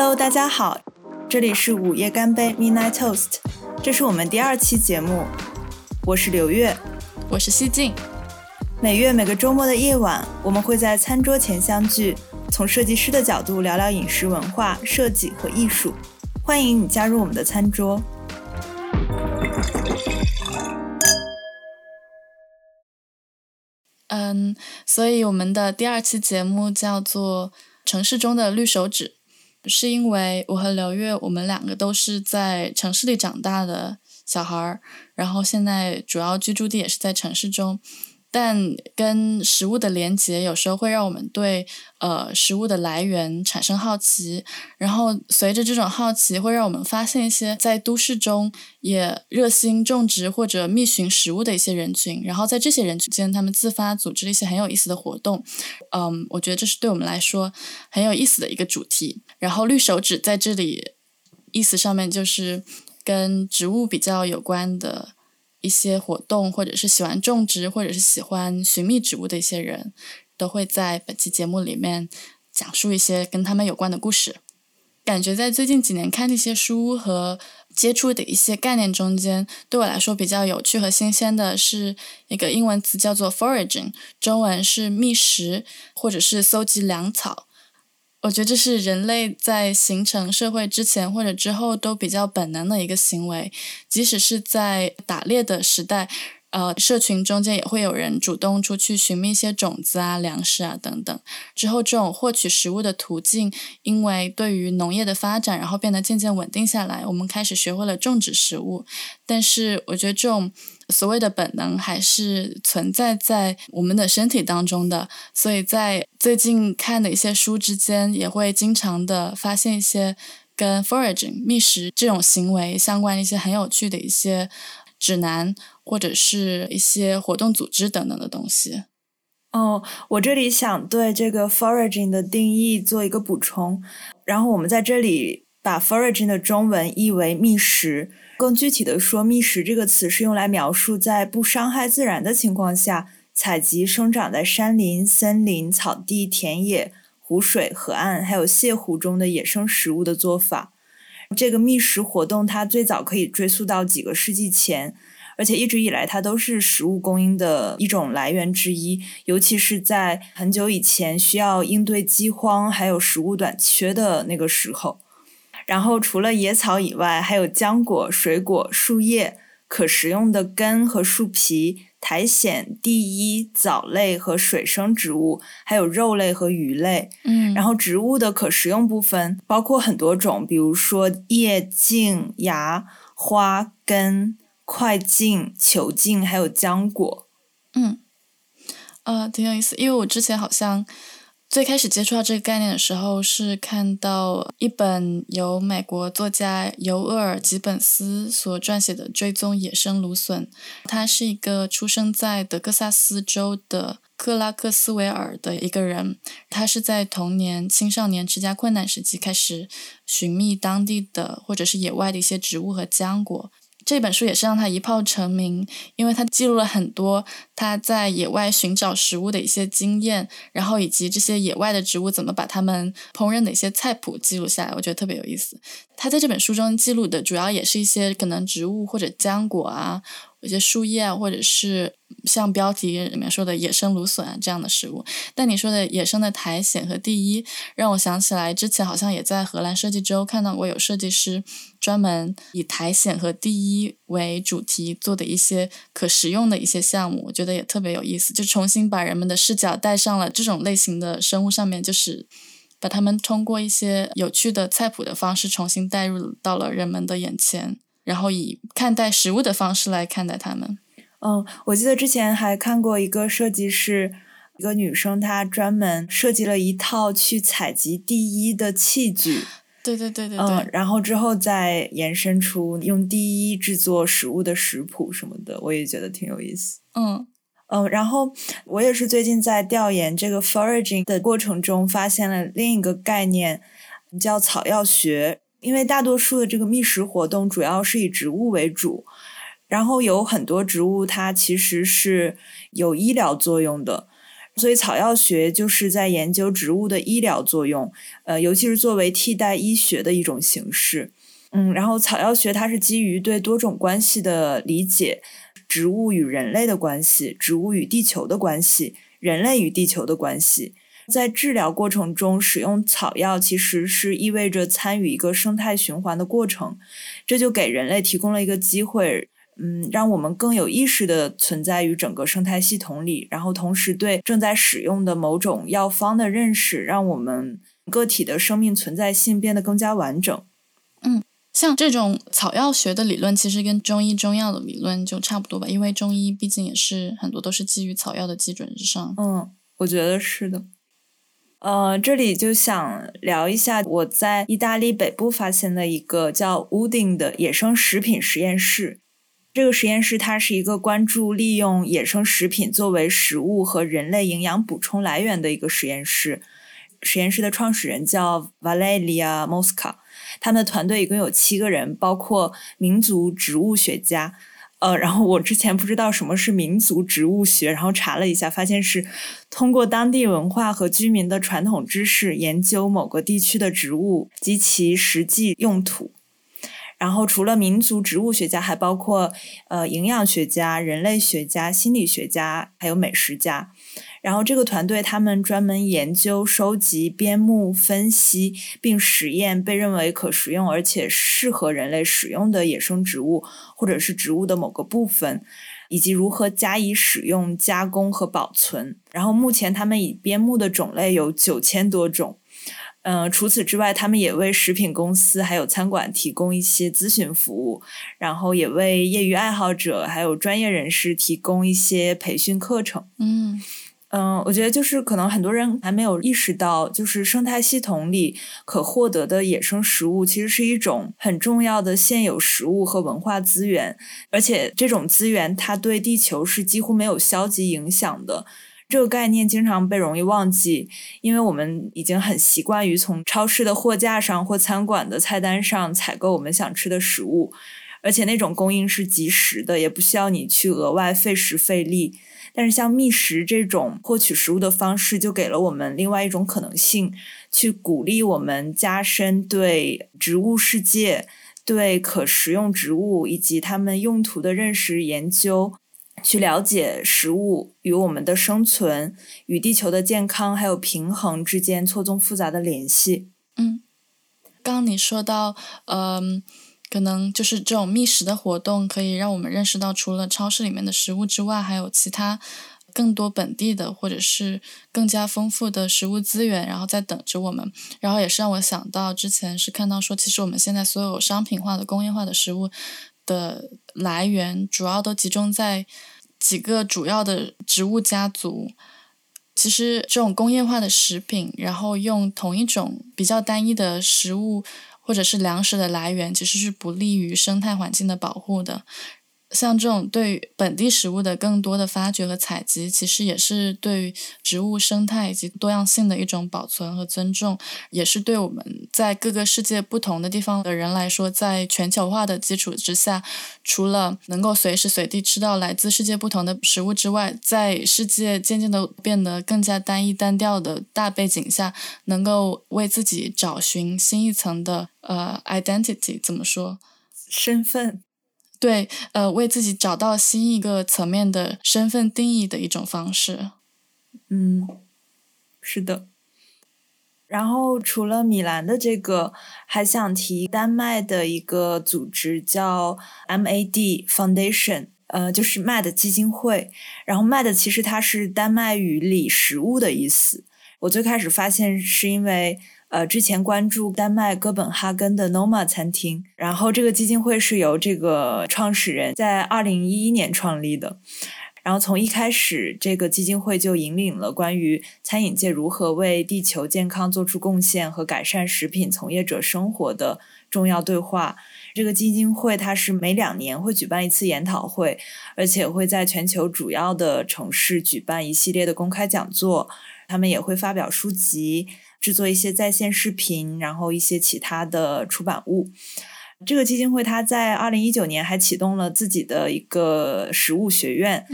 Hello，大家好，这里是午夜干杯 Midnight Toast，这是我们第二期节目，我是刘月，我是西晋。每月每个周末的夜晚，我们会在餐桌前相聚，从设计师的角度聊聊饮食文化、设计和艺术。欢迎你加入我们的餐桌。嗯，所以我们的第二期节目叫做《城市中的绿手指》，是因为我和刘月，我们两个都是在城市里长大的小孩儿，然后现在主要居住地也是在城市中。但跟食物的连接有时候会让我们对呃食物的来源产生好奇，然后随着这种好奇，会让我们发现一些在都市中也热心种植或者觅寻食物的一些人群，然后在这些人群间，他们自发组织了一些很有意思的活动。嗯，我觉得这是对我们来说很有意思的一个主题。然后绿手指在这里意思上面就是跟植物比较有关的。一些活动，或者是喜欢种植，或者是喜欢寻觅植物的一些人，都会在本期节目里面讲述一些跟他们有关的故事。感觉在最近几年看那些书和接触的一些概念中间，对我来说比较有趣和新鲜的是一个英文词叫做 foraging，中文是觅食或者是搜集粮草。我觉得这是人类在形成社会之前或者之后都比较本能的一个行为，即使是在打猎的时代，呃，社群中间也会有人主动出去寻觅一些种子啊、粮食啊等等。之后，这种获取食物的途径，因为对于农业的发展，然后变得渐渐稳定下来，我们开始学会了种植食物。但是，我觉得这种。所谓的本能还是存在在我们的身体当中的，所以在最近看的一些书之间，也会经常的发现一些跟 foraging 觅食这种行为相关的一些很有趣的一些指南，或者是一些活动组织等等的东西。哦，我这里想对这个 foraging 的定义做一个补充，然后我们在这里把 foraging 的中文译为觅食。更具体的说，觅食这个词是用来描述在不伤害自然的情况下，采集生长在山林、森林、草地、田野、湖水、河岸还有泻湖中的野生食物的做法。这个觅食活动它最早可以追溯到几个世纪前，而且一直以来它都是食物供应的一种来源之一，尤其是在很久以前需要应对饥荒还有食物短缺的那个时候。然后除了野草以外，还有浆果、水果、树叶、可食用的根和树皮、苔藓、地衣、藻类和水生植物，还有肉类和鱼类。嗯，然后植物的可食用部分包括很多种，比如说叶、茎、芽、花、根、块茎、球茎，还有浆果。嗯，呃，挺有意思，因为我之前好像。最开始接触到这个概念的时候，是看到一本由美国作家尤厄尔·吉本斯所撰写的《追踪野生芦笋》。他是一个出生在德克萨斯州的克拉克斯维尔的一个人。他是在童年、青少年持家困难时期开始寻觅当地的或者是野外的一些植物和浆果。这本书也是让他一炮成名，因为他记录了很多他在野外寻找食物的一些经验，然后以及这些野外的植物怎么把它们烹饪的一些菜谱记录下来，我觉得特别有意思。他在这本书中记录的主要也是一些可能植物或者浆果啊。有些树叶啊，或者是像标题里面说的野生芦笋啊这样的食物。但你说的野生的苔藓和地衣，让我想起来之前好像也在荷兰设计周看到过有设计师专门以苔藓和地衣为主题做的一些可食用的一些项目，我觉得也特别有意思，就重新把人们的视角带上了这种类型的生物上面，就是把他们通过一些有趣的菜谱的方式重新带入到了人们的眼前。然后以看待食物的方式来看待它们。嗯，我记得之前还看过一个设计师，一个女生，她专门设计了一套去采集第一的器具。对对对对对。嗯，然后之后再延伸出用第一制作食物的食谱什么的，我也觉得挺有意思。嗯嗯，然后我也是最近在调研这个 foraging 的过程中，发现了另一个概念，叫草药学。因为大多数的这个觅食活动主要是以植物为主，然后有很多植物它其实是有医疗作用的，所以草药学就是在研究植物的医疗作用，呃，尤其是作为替代医学的一种形式。嗯，然后草药学它是基于对多种关系的理解，植物与人类的关系，植物与地球的关系，人类与地球的关系。在治疗过程中使用草药，其实是意味着参与一个生态循环的过程，这就给人类提供了一个机会，嗯，让我们更有意识的存在于整个生态系统里，然后同时对正在使用的某种药方的认识，让我们个体的生命存在性变得更加完整。嗯。像这种草药学的理论，其实跟中医中药的理论就差不多吧，因为中医毕竟也是很多都是基于草药的基准之上。嗯，我觉得是的。呃，这里就想聊一下我在意大利北部发现的一个叫 Wooding 的野生食品实验室。这个实验室它是一个关注利用野生食品作为食物和人类营养补充来源的一个实验室。实验室的创始人叫 Valeria Mosca。他们的团队一共有七个人，包括民族植物学家。呃，然后我之前不知道什么是民族植物学，然后查了一下，发现是通过当地文化和居民的传统知识，研究某个地区的植物及其实际用途。然后除了民族植物学家，还包括呃营养学家、人类学家、心理学家，还有美食家。然后这个团队他们专门研究、收集、编目、分析并实验被认为可食用而且适合人类使用的野生植物，或者是植物的某个部分，以及如何加以使用、加工和保存。然后目前他们已编目的种类有九千多种。嗯，除此之外，他们也为食品公司还有餐馆提供一些咨询服务，然后也为业余爱好者还有专业人士提供一些培训课程。嗯。嗯，我觉得就是可能很多人还没有意识到，就是生态系统里可获得的野生食物，其实是一种很重要的现有食物和文化资源，而且这种资源它对地球是几乎没有消极影响的。这个概念经常被容易忘记，因为我们已经很习惯于从超市的货架上或餐馆的菜单上采购我们想吃的食物，而且那种供应是及时的，也不需要你去额外费时费力。但是像觅食这种获取食物的方式，就给了我们另外一种可能性，去鼓励我们加深对植物世界、对可食用植物以及它们用途的认识研究，去了解食物与我们的生存、与地球的健康还有平衡之间错综复杂的联系。嗯，刚你说到，嗯。可能就是这种觅食的活动，可以让我们认识到，除了超市里面的食物之外，还有其他更多本地的或者是更加丰富的食物资源，然后在等着我们。然后也是让我想到，之前是看到说，其实我们现在所有商品化的、工业化的食物的来源，主要都集中在几个主要的植物家族。其实这种工业化的食品，然后用同一种比较单一的食物。或者是粮食的来源，其实是不利于生态环境的保护的。像这种对于本地食物的更多的发掘和采集，其实也是对于植物生态以及多样性的一种保存和尊重，也是对我们在各个世界不同的地方的人来说，在全球化的基础之下，除了能够随时随地吃到来自世界不同的食物之外，在世界渐渐的变得更加单一单调的大背景下，能够为自己找寻新一层的呃 identity，怎么说？身份。对，呃，为自己找到新一个层面的身份定义的一种方式。嗯，是的。然后除了米兰的这个，还想提丹麦的一个组织叫 MAD Foundation，呃，就是 MAD 基金会。然后 MAD 其实它是丹麦语里食物的意思。我最开始发现是因为。呃，之前关注丹麦哥本哈根的 Noma 餐厅，然后这个基金会是由这个创始人在二零一一年创立的，然后从一开始，这个基金会就引领了关于餐饮界如何为地球健康做出贡献和改善食品从业者生活的重要对话。这个基金会它是每两年会举办一次研讨会，而且会在全球主要的城市举办一系列的公开讲座，他们也会发表书籍。制作一些在线视频，然后一些其他的出版物。这个基金会它在二零一九年还启动了自己的一个食物学院，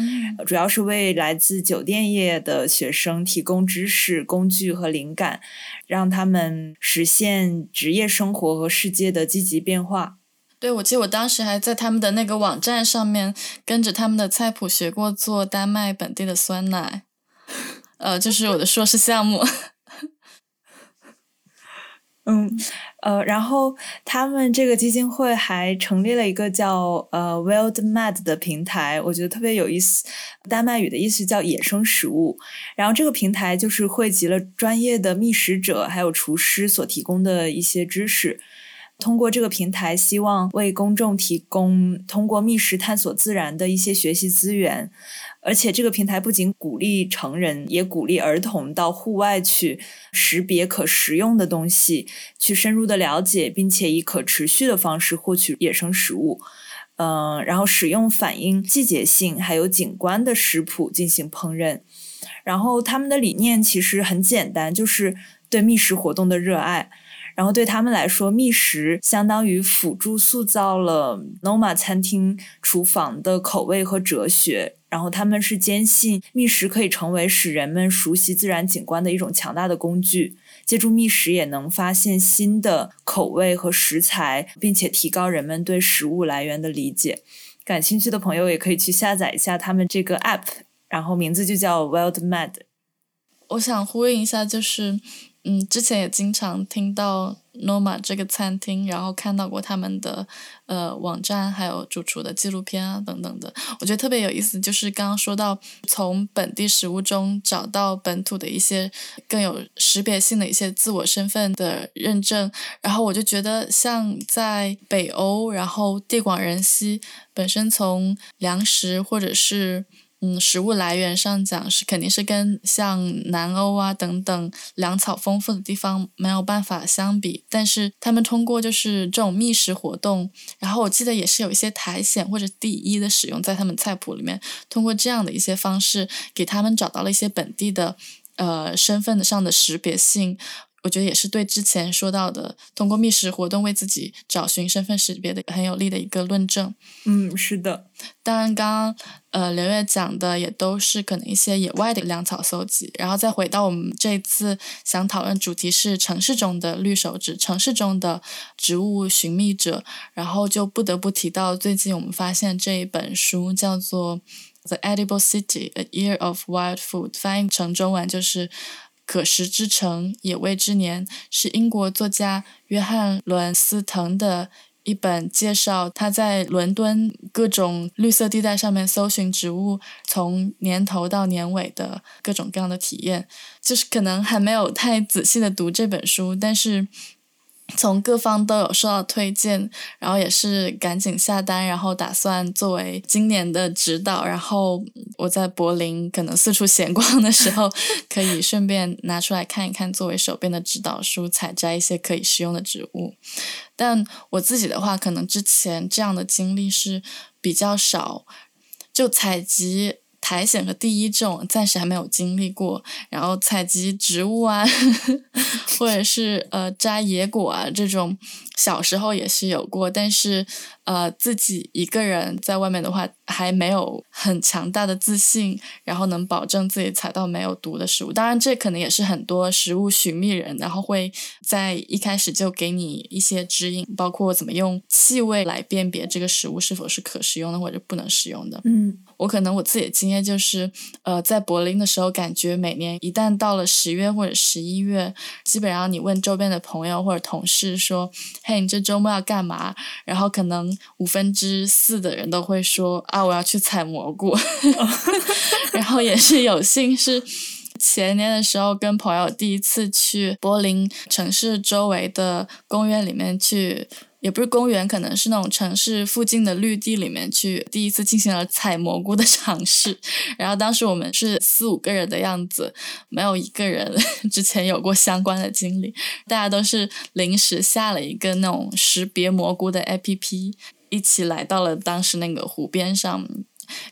主要是为来自酒店业的学生提供知识、工具和灵感，让他们实现职业生活和世界的积极变化。对，我记得我当时还在他们的那个网站上面跟着他们的菜谱学过做丹麦本地的酸奶，呃，就是我的硕士项目。嗯，呃，然后他们这个基金会还成立了一个叫呃 Wild Mad 的平台，我觉得特别有意思。丹麦语的意思叫野生食物。然后这个平台就是汇集了专业的觅食者还有厨师所提供的一些知识。通过这个平台，希望为公众提供通过觅食探索自然的一些学习资源。而且这个平台不仅鼓励成人，也鼓励儿童到户外去识别可食用的东西，去深入的了解，并且以可持续的方式获取野生食物。嗯，然后使用反映季节性还有景观的食谱进行烹饪。然后他们的理念其实很简单，就是对觅食活动的热爱。然后对他们来说，觅食相当于辅助塑造了 Noma 餐厅厨房的口味和哲学。然后他们是坚信觅食可以成为使人们熟悉自然景观的一种强大的工具，借助觅食也能发现新的口味和食材，并且提高人们对食物来源的理解。感兴趣的朋友也可以去下载一下他们这个 app，然后名字就叫 Wild Mad。我想呼应一下，就是。嗯，之前也经常听到 Noma 这个餐厅，然后看到过他们的呃网站，还有主厨的纪录片啊等等的。我觉得特别有意思，就是刚刚说到从本地食物中找到本土的一些更有识别性的一些自我身份的认证，然后我就觉得像在北欧，然后地广人稀，本身从粮食或者是。嗯，食物来源上讲是肯定是跟像南欧啊等等粮草丰富的地方没有办法相比，但是他们通过就是这种觅食活动，然后我记得也是有一些苔藓或者地衣的使用在他们菜谱里面，通过这样的一些方式给他们找到了一些本地的呃身份上的识别性。我觉得也是对之前说到的通过觅食活动为自己找寻身份识别的很有力的一个论证。嗯，是的。当然，刚刚呃刘月讲的也都是可能一些野外的粮草搜集，然后再回到我们这次想讨论主题是城市中的绿手指，城市中的植物寻觅者，然后就不得不提到最近我们发现这一本书叫做《The Edible City: A Year of Wild Food》，翻译成中文就是。可食之城，野味之年，是英国作家约翰·伦斯滕的一本介绍他在伦敦各种绿色地带上面搜寻植物，从年头到年尾的各种各样的体验。就是可能还没有太仔细的读这本书，但是。从各方都有受到推荐，然后也是赶紧下单，然后打算作为今年的指导。然后我在柏林可能四处闲逛的时候，可以顺便拿出来看一看，作为手边的指导书，采摘一些可以食用的植物。但我自己的话，可能之前这样的经历是比较少，就采集。苔藓和第一种暂时还没有经历过，然后采集植物啊，或者是呃摘野果啊这种，小时候也是有过，但是呃自己一个人在外面的话，还没有很强大的自信，然后能保证自己采到没有毒的食物。当然，这可能也是很多食物寻觅人，然后会在一开始就给你一些指引，包括怎么用气味来辨别这个食物是否是可食用的或者不能食用的。嗯。我可能我自己的经验就是，呃，在柏林的时候，感觉每年一旦到了十月或者十一月，基本上你问周边的朋友或者同事说：“嘿，你这周末要干嘛？”然后可能五分之四的人都会说：“啊，我要去采蘑菇。”然后也是有幸是前年的时候跟朋友第一次去柏林城市周围的公园里面去。也不是公园，可能是那种城市附近的绿地里面去，第一次进行了采蘑菇的尝试。然后当时我们是四五个人的样子，没有一个人 之前有过相关的经历，大家都是临时下了一个那种识别蘑菇的 APP，一起来到了当时那个湖边上，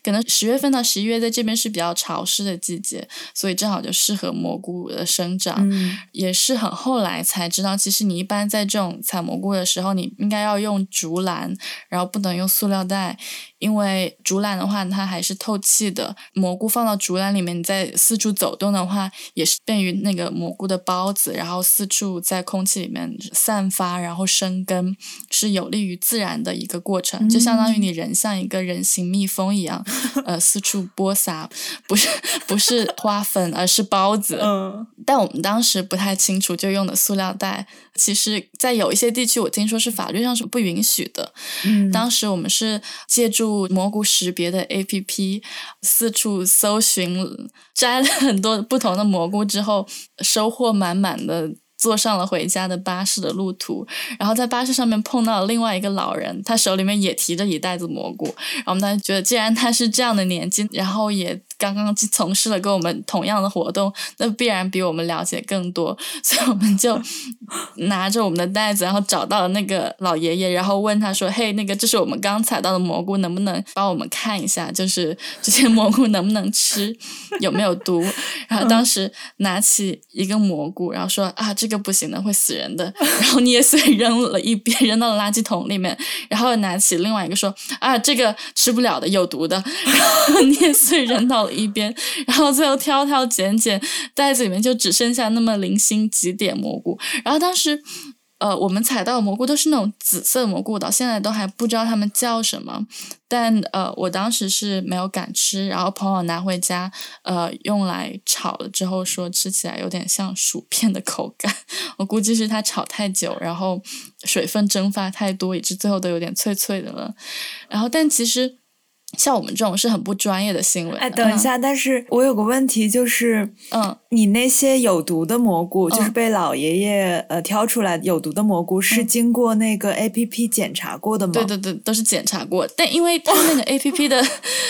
可能十月份到十一月在这边是比较潮湿的季节，所以正好就适合蘑菇的生长。嗯也是很后来才知道，其实你一般在这种采蘑菇的时候，你应该要用竹篮，然后不能用塑料袋，因为竹篮的话它还是透气的。蘑菇放到竹篮里面，你在四处走动的话，也是便于那个蘑菇的孢子，然后四处在空气里面散发，然后生根，是有利于自然的一个过程，就相当于你人像一个人形蜜蜂一样，呃，四处播撒，不是不是花粉，而是孢子。嗯但我们当时不太清楚，就用的塑料袋。其实，在有一些地区，我听说是法律上是不允许的。嗯，当时我们是借助蘑菇识别的 APP，四处搜寻，摘了很多不同的蘑菇之后，收获满满的。坐上了回家的巴士的路途，然后在巴士上面碰到了另外一个老人，他手里面也提着一袋子蘑菇。然后我们当时觉得，既然他是这样的年纪，然后也刚刚从事了跟我们同样的活动，那必然比我们了解更多，所以我们就拿着我们的袋子，然后找到了那个老爷爷，然后问他说：“嘿，那个这是我们刚采到的蘑菇，能不能帮我们看一下？就是这些蘑菇能不能吃，有没有毒？” 然后当时拿起一个蘑菇，然后说：“啊，这个不行的，会死人的。”然后捏碎扔了一边，扔到了垃圾桶里面。然后拿起另外一个说：“啊，这个吃不了的，有毒的。”然后捏碎扔到了一边。然后最后挑挑拣拣，袋子里面就只剩下那么零星几点蘑菇。然后当时，呃，我们采到的蘑菇都是那种紫色蘑菇，到现在都还不知道它们叫什么。但呃，我当时是没有敢吃，然后朋友拿回家，呃，用来炒了之后，说吃起来有点像薯片的口感。我估计是它炒太久，然后水分蒸发太多，以致最后都有点脆脆的了。然后，但其实。像我们这种是很不专业的新闻。哎，等一下，但是我有个问题，就是，嗯，你那些有毒的蘑菇，就是被老爷爷呃挑出来有毒的蘑菇，是经过那个 A P P 检查过的吗？对对对，都是检查过。但因为它那个 A P P 的，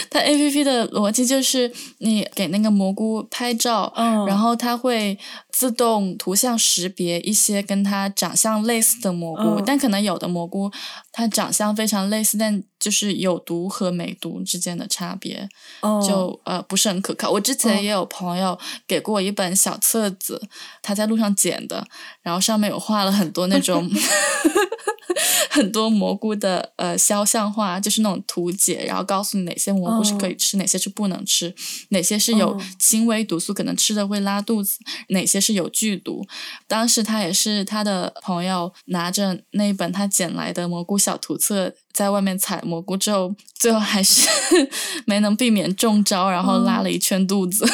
它 A P P 的逻辑就是你给那个蘑菇拍照，嗯，然后它会自动图像识别一些跟它长相类似的蘑菇，嗯但可能有的蘑菇它长相非常类似，但就是有毒和没毒之间的差别，哦就呃不是很可靠。我之前哦也有朋友给过我一本小册子，他在路上捡的，然后上面有画了很多那种 很多蘑菇的呃肖像画，就是那种图解，然后告诉你哪些蘑菇是可以吃，哪些是不能吃，哪些是有哦轻微毒素，可能吃的会拉肚子，哪些是有剧毒。当时他也是他的朋友拿着那一本他捡来的蘑菇小图册，在外面采蘑菇之后，最后还是 没能避免中招，然后拉了一圈肚子。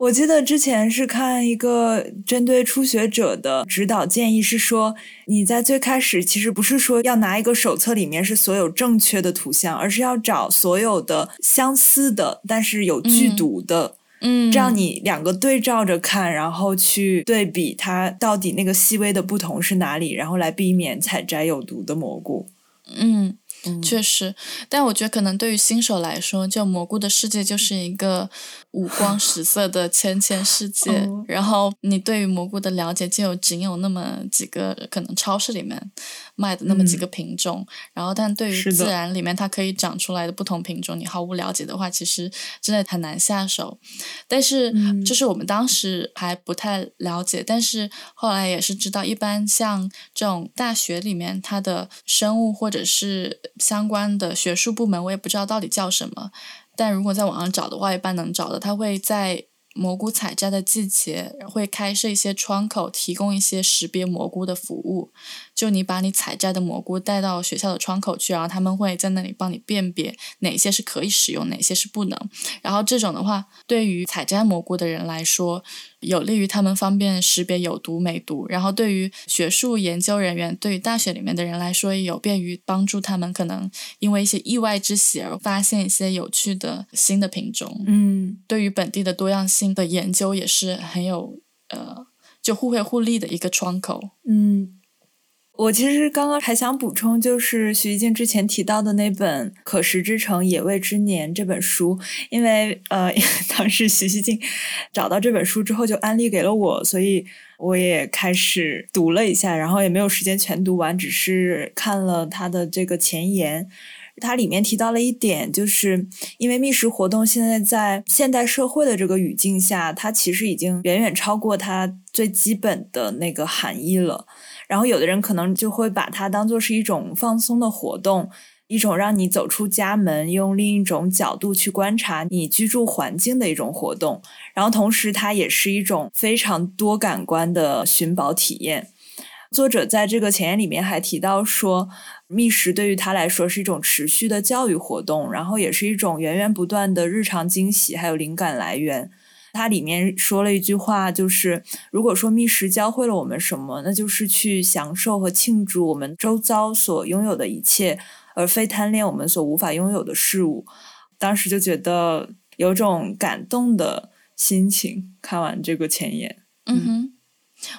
我记得之前是看一个针对初学者的指导建议，是说你在最开始其实不是说要拿一个手册里面是所有正确的图像，而是要找所有的相似的但是有剧嗯毒的，嗯，这样你两个对照着看，然后去对比它到底那个细微的不同是哪里，然后来避免采摘有毒的蘑菇。嗯。嗯确实，但我觉得可能对于新手来说，就蘑菇的世界就是一个五光十色的千千世界。哦然后你对于蘑菇的了解就有仅有那么几个，可能超市里面卖的那么几个品种。然后，但对于自然里面它可以长出来的不同品种，你毫无了解的话，其实真的很难下手。但是，嗯就是我们当时还不太了解，但是后来也是知道，一般像这种大学里面，它的生物或者是相关的学术部门，我也不知道到底叫什么。但如果在网上找的话，一般能找的，它会在蘑菇采摘的季节会开设一些窗口，提供一些识别蘑菇的服务。就你把你采摘的蘑菇带到学校的窗口去，然后他们会在那里帮你辨别哪些是可以使用，哪些是不能。然后这种的话，对于采摘蘑菇的人来说，有利于他们方便识别有毒没毒。然后对于学术研究人员，对于大学里面的人来说，也有便于帮助他们可能因为一些意外之喜而发现一些有趣的新的品种。嗯对于本地的多样性的研究也是很有呃，就互惠互利的一个窗口。嗯。我其实刚刚还想补充，就是徐一静之前提到的那本《可食之城野味之年》这本书，因为呃，当时徐熙静找到这本书之后就安利给了我，所以我也开始读了一下，然后也没有时间全读完，只是看了他的这个前言。它里面提到了一点，就是因为觅食活动现在在现代社会的这个语境下，它其实已经远远超过它最基本的那个含义了。然后有的人可能就会把它当做是一种放松的活动，一种让你走出家门，用另一种角度去观察你居住环境的一种活动。然后同时，它也是一种非常多感官的寻宝体验。作者在这个前言里面还提到说，觅食对于他来说是一种持续的教育活动，然后也是一种源源不断的日常惊喜，还有灵感来源。他里面说了一句话，就是如果说觅食教会了我们什么，那就是去享受和庆祝我们周遭所拥有的一切，而非贪恋我们所无法拥有的事物。当时就觉得有种感动的心情，看完这个前言，嗯哼。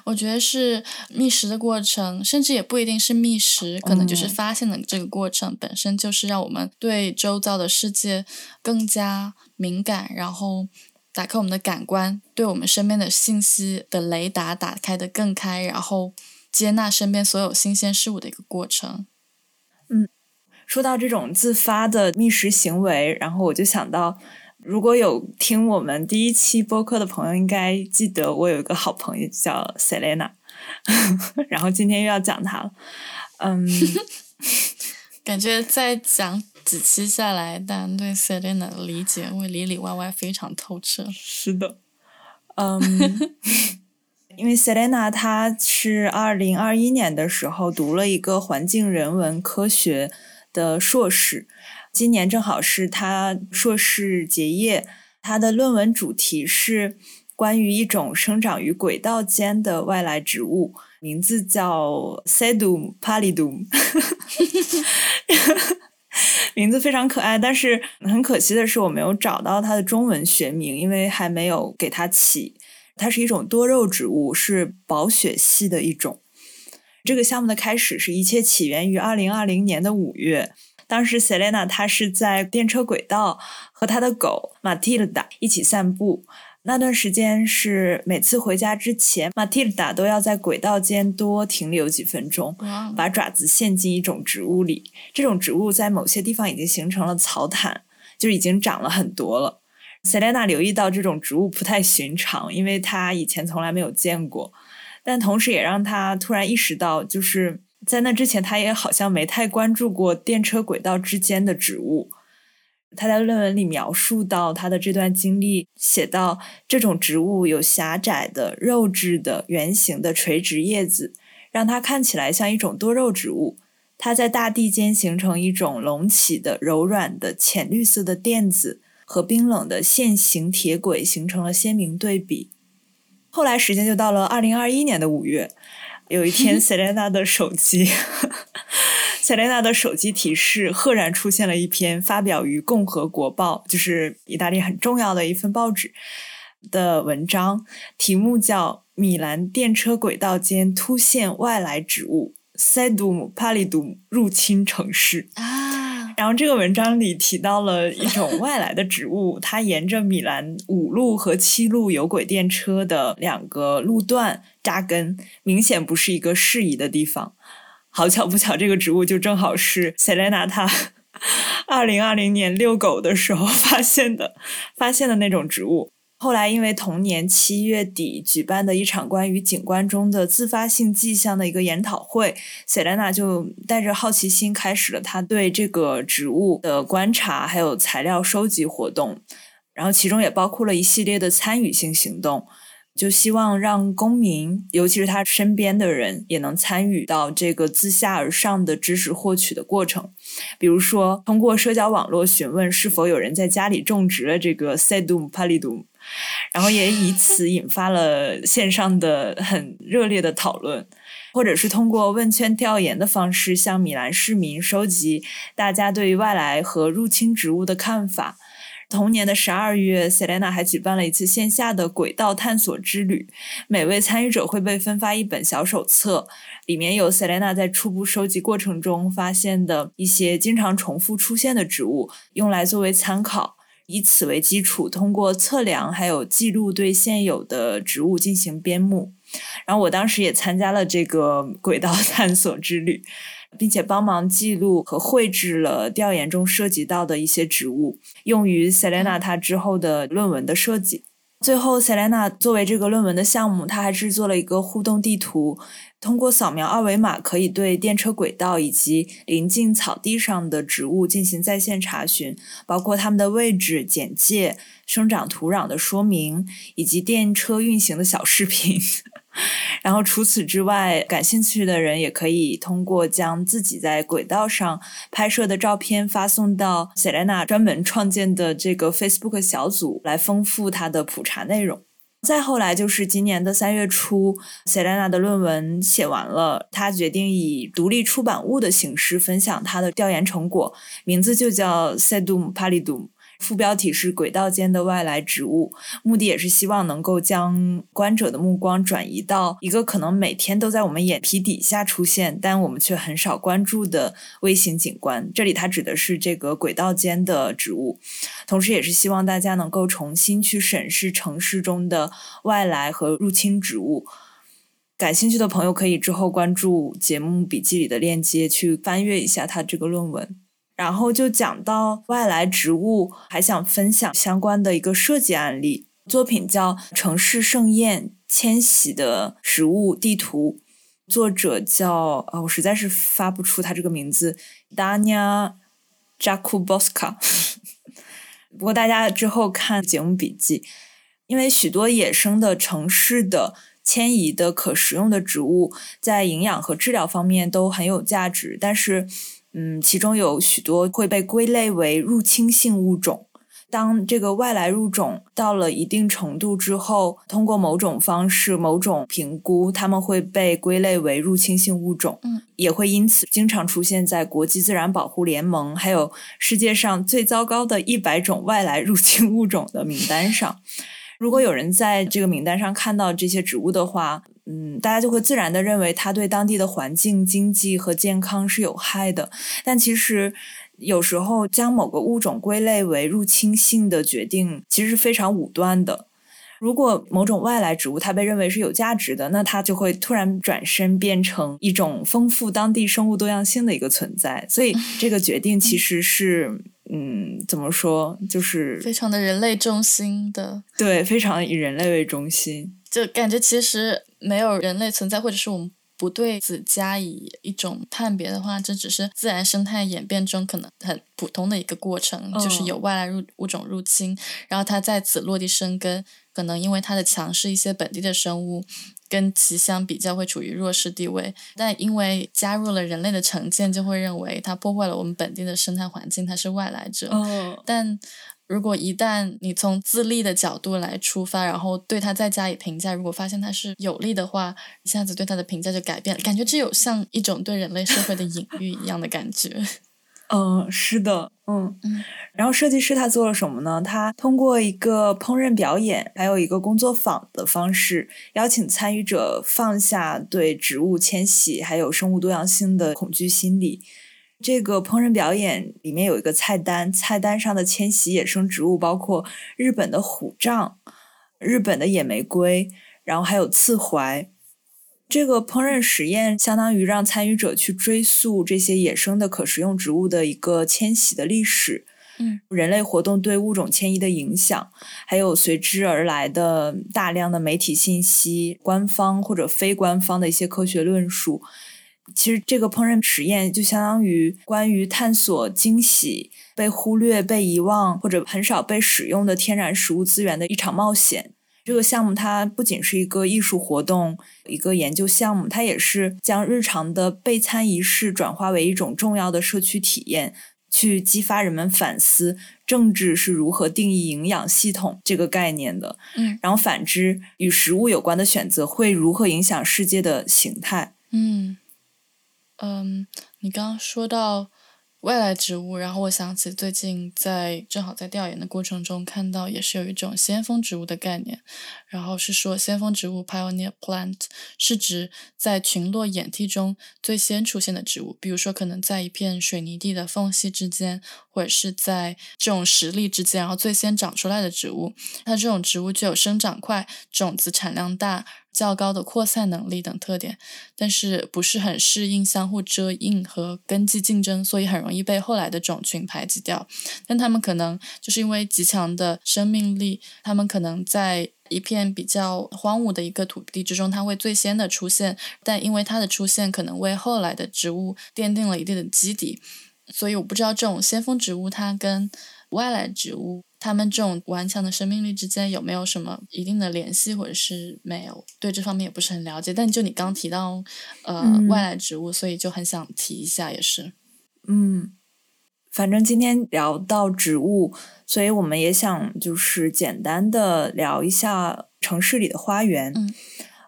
我觉得是觅食的过程，甚至也不一定是觅食，可能就是发现的这个过程本身就是让我们对周遭的世界更加敏感，然后打开我们的感官，对我们身边的信息的雷达打开的更开，然后接纳身边所有新鲜事物的一个过程。嗯，说到这种自发的觅食行为，然后我就想到。如果有听我们第一期播客的朋友，应该记得我有一个好朋友叫 Selena，然后今天又要讲她了。嗯，感觉在讲几期下来，大家对 Selena 的理解会里里外外非常透彻。是的，嗯，因为 Selena 她是二零二一年的时候读了一个环境人文科学的硕士。今年正好是他硕士结业，他的论文主题是关于一种生长于轨道间的外来植物，名字叫 Sedum pallidum，名字非常可爱。但是很可惜的是，我没有找到它的中文学名，因为还没有给它起。它是一种多肉植物，是薄雪系的一种。这个项目的开始是一切起源于二零二零年的五月。当时，Selena 她是在电车轨道和她的狗 Matilda 一起散步。那段时间是每次回家之前，Matilda 都要在轨道间多停留几分钟，把爪子陷进一种植物里。这种植物在某些地方已经形成了草毯，就已经长了很多了。Selena 留意到这种植物不太寻常，因为她以前从来没有见过，但同时也让她突然意识到，就是。在那之前，她也好像没太关注过电车轨道之间的植物。他在论文里描述到他的这段经历，写到这种植物有狭窄的、肉质的、圆形的垂直叶子，让它看起来像一种多肉植物。它在大地间形成一种隆起的、柔软的浅绿色的垫子，和冰冷的线形铁轨形成了鲜明对比。后来时间就到了二零二一年的五月。有一天，Selena 的手机，Selena 的手机提示赫然出现了一篇发表于《共和国报》，就是意大利很重要的一份报纸的文章，题目叫《米兰电车轨道间突现外来植物 Sedum pallidum 入侵城市》啊。然后这个文章里提到了一种外来的植物，它沿着米兰五路和七路有轨电车的两个路段。扎根明显不是一个适宜的地方。好巧不巧，这个植物就正好是 Selena 她二零二零年遛狗的时候发现的，发现的那种植物。后来因为同年七月底举办的一场关于景观中的自发性迹象的一个研讨会，Selena 就带着好奇心开始了她对这个植物的观察，还有材料收集活动。然后其中也包括了一系列的参与性行动。就希望让公民，尤其是他身边的人，也能参与到这个自下而上的知识获取的过程。比如说，通过社交网络询问是否有人在家里种植了这个 Sedum pallidum，然后也以此引发了线上的很热烈的讨论，或者是通过问卷调研的方式，向米兰市民收集大家对于外来和入侵植物的看法。同年的十二月，Selena 还举办了一次线下的轨道探索之旅。每位参与者会被分发一本小手册，里面有 Selena 在初步收集过程中发现的一些经常重复出现的植物，用来作为参考。以此为基础，通过测量还有记录对现有的植物进行编目。然后我当时也参加了这个轨道 探索之旅。并且帮忙记录和绘制了调研中涉及到的一些植物，用于 Selena 她之后的论文的设计。最后，Selena 作为这个论文的项目，她还制作了一个互动地图，通过扫描二维码，可以对电车轨道以及临近草地上的植物进行在线查询，包括它们的位置、简介、生长土壤的说明，以及电车运行的小视频。然后除此之外，感兴趣的人也可以通过将自己在轨道上拍摄的照片发送到 Selena 专门创建的这个 Facebook 小组，来丰富他的普查内容。再后来就是今年的三月初，Selena 的论文写完了，他决定以独立出版物的形式分享他的调研成果，名字就叫 Sedum Pallidum。副标题是“轨道间的外来植物”，目的也是希望能够将观者的目光转移到一个可能每天都在我们眼皮底下出现，但我们却很少关注的微型景观。这里它指的是这个轨道间的植物，同时也是希望大家能够重新去审视城市中的外来和入侵植物。感兴趣的朋友可以之后关注节目笔记里的链接，去翻阅一下他这个论文。然后就讲到外来植物，还想分享相关的一个设计案例，作品叫《城市盛宴迁徙的食物地图》，作者叫啊，我实在是发不出他这个名字，Dania Jakubowska。不过大家之后看节目笔记，因为许多野生的城市的迁移的可食用的植物，在营养和治疗方面都很有价值，但是。嗯，其中有许多会被归类为入侵性物种。当这个外来物种到了一定程度之后，通过某种方式、某种评估，它们会被归类为入侵性物种。嗯，也会因此经常出现在国际自然保护联盟还有世界上最糟糕的一百种外来入侵物种的名单上。如果有人在这个名单上看到这些植物的话，嗯，大家就会自然的认为它对当地的环境、经济和健康是有害的。但其实，有时候将某个物种归类为入侵性的决定，其实是非常武断的。如果某种外来植物它被认为是有价值的，那它就会突然转身变成一种丰富当地生物多样性的一个存在。所以，这个决定其实是。嗯，怎么说？就是非常的人类中心的，对，非常以人类为中心，就感觉其实没有人类存在，或者是我们不对此加以一种判别的话，这只是自然生态演变中可能很普通的一个过程，就是有外来入物种入侵，然后它在此落地生根，可能因为它的强势，一些本地的生物。跟其相比较会处于弱势地位，但因为加入了人类的成见，就会认为它破坏了我们本地的生态环境，它是外来者。但如果一旦你从自利的角度来出发，然后对它再加以评价，如果发现它是有利的话，一下子对它的评价就改变了，感觉这有像一种对人类社会的隐喻一样的感觉。嗯，是的，嗯嗯，然后设计师他做了什么呢？他通过一个烹饪表演，还有一个工作坊的方式，邀请参与者放下对植物迁徙还有生物多样性的恐惧心理。这个烹饪表演里面有一个菜单，菜单上的迁徙野生植物包括日本的虎杖、日本的野玫瑰，然后还有刺槐。这个烹饪实验相当于让参与者去追溯这些野生的可食用植物的一个迁徙的历史，嗯，人类活动对物种迁移的影响，还有随之而来的大量的媒体信息、官方或者非官方的一些科学论述。其实，这个烹饪实验就相当于关于探索惊喜、被忽略、被遗忘或者很少被使用的天然食物资源的一场冒险。这个项目它不仅是一个艺术活动，一个研究项目，它也是将日常的备餐仪式转化为一种重要的社区体验，去激发人们反思政治是如何定义营养系统这个概念的。嗯，然后反之，与食物有关的选择会如何影响世界的形态？嗯，嗯，你刚刚说到。外来植物，然后我想起最近在正好在调研的过程中看到，也是有一种先锋植物的概念，然后是说先锋植物 （pioneer plant） 是指在群落演替中最先出现的植物，比如说可能在一片水泥地的缝隙之间，或者是在这种石粒之间，然后最先长出来的植物。它这种植物具有生长快、种子产量大，较高的扩散能力等特点，但是不是很适应相互遮映和根系竞争，所以很容易被后来的种群排挤掉。但它们可能就是因为极强的生命力，它们可能在一片比较荒芜的一个土地之中，它会最先的出现，但因为它的出现可能为后来的植物奠定了一定的基底，所以我不知道这种先锋植物它跟外来植物。他们这种顽强的生命力之间有没有什么一定的联系，或者是没有？对这方面也不是很了解。但就你刚提到，呃，外来植物，所以就很想提一下，也是。嗯，反正今天聊到植物，所以我们也想就是简单的聊一下城市里的花园。嗯，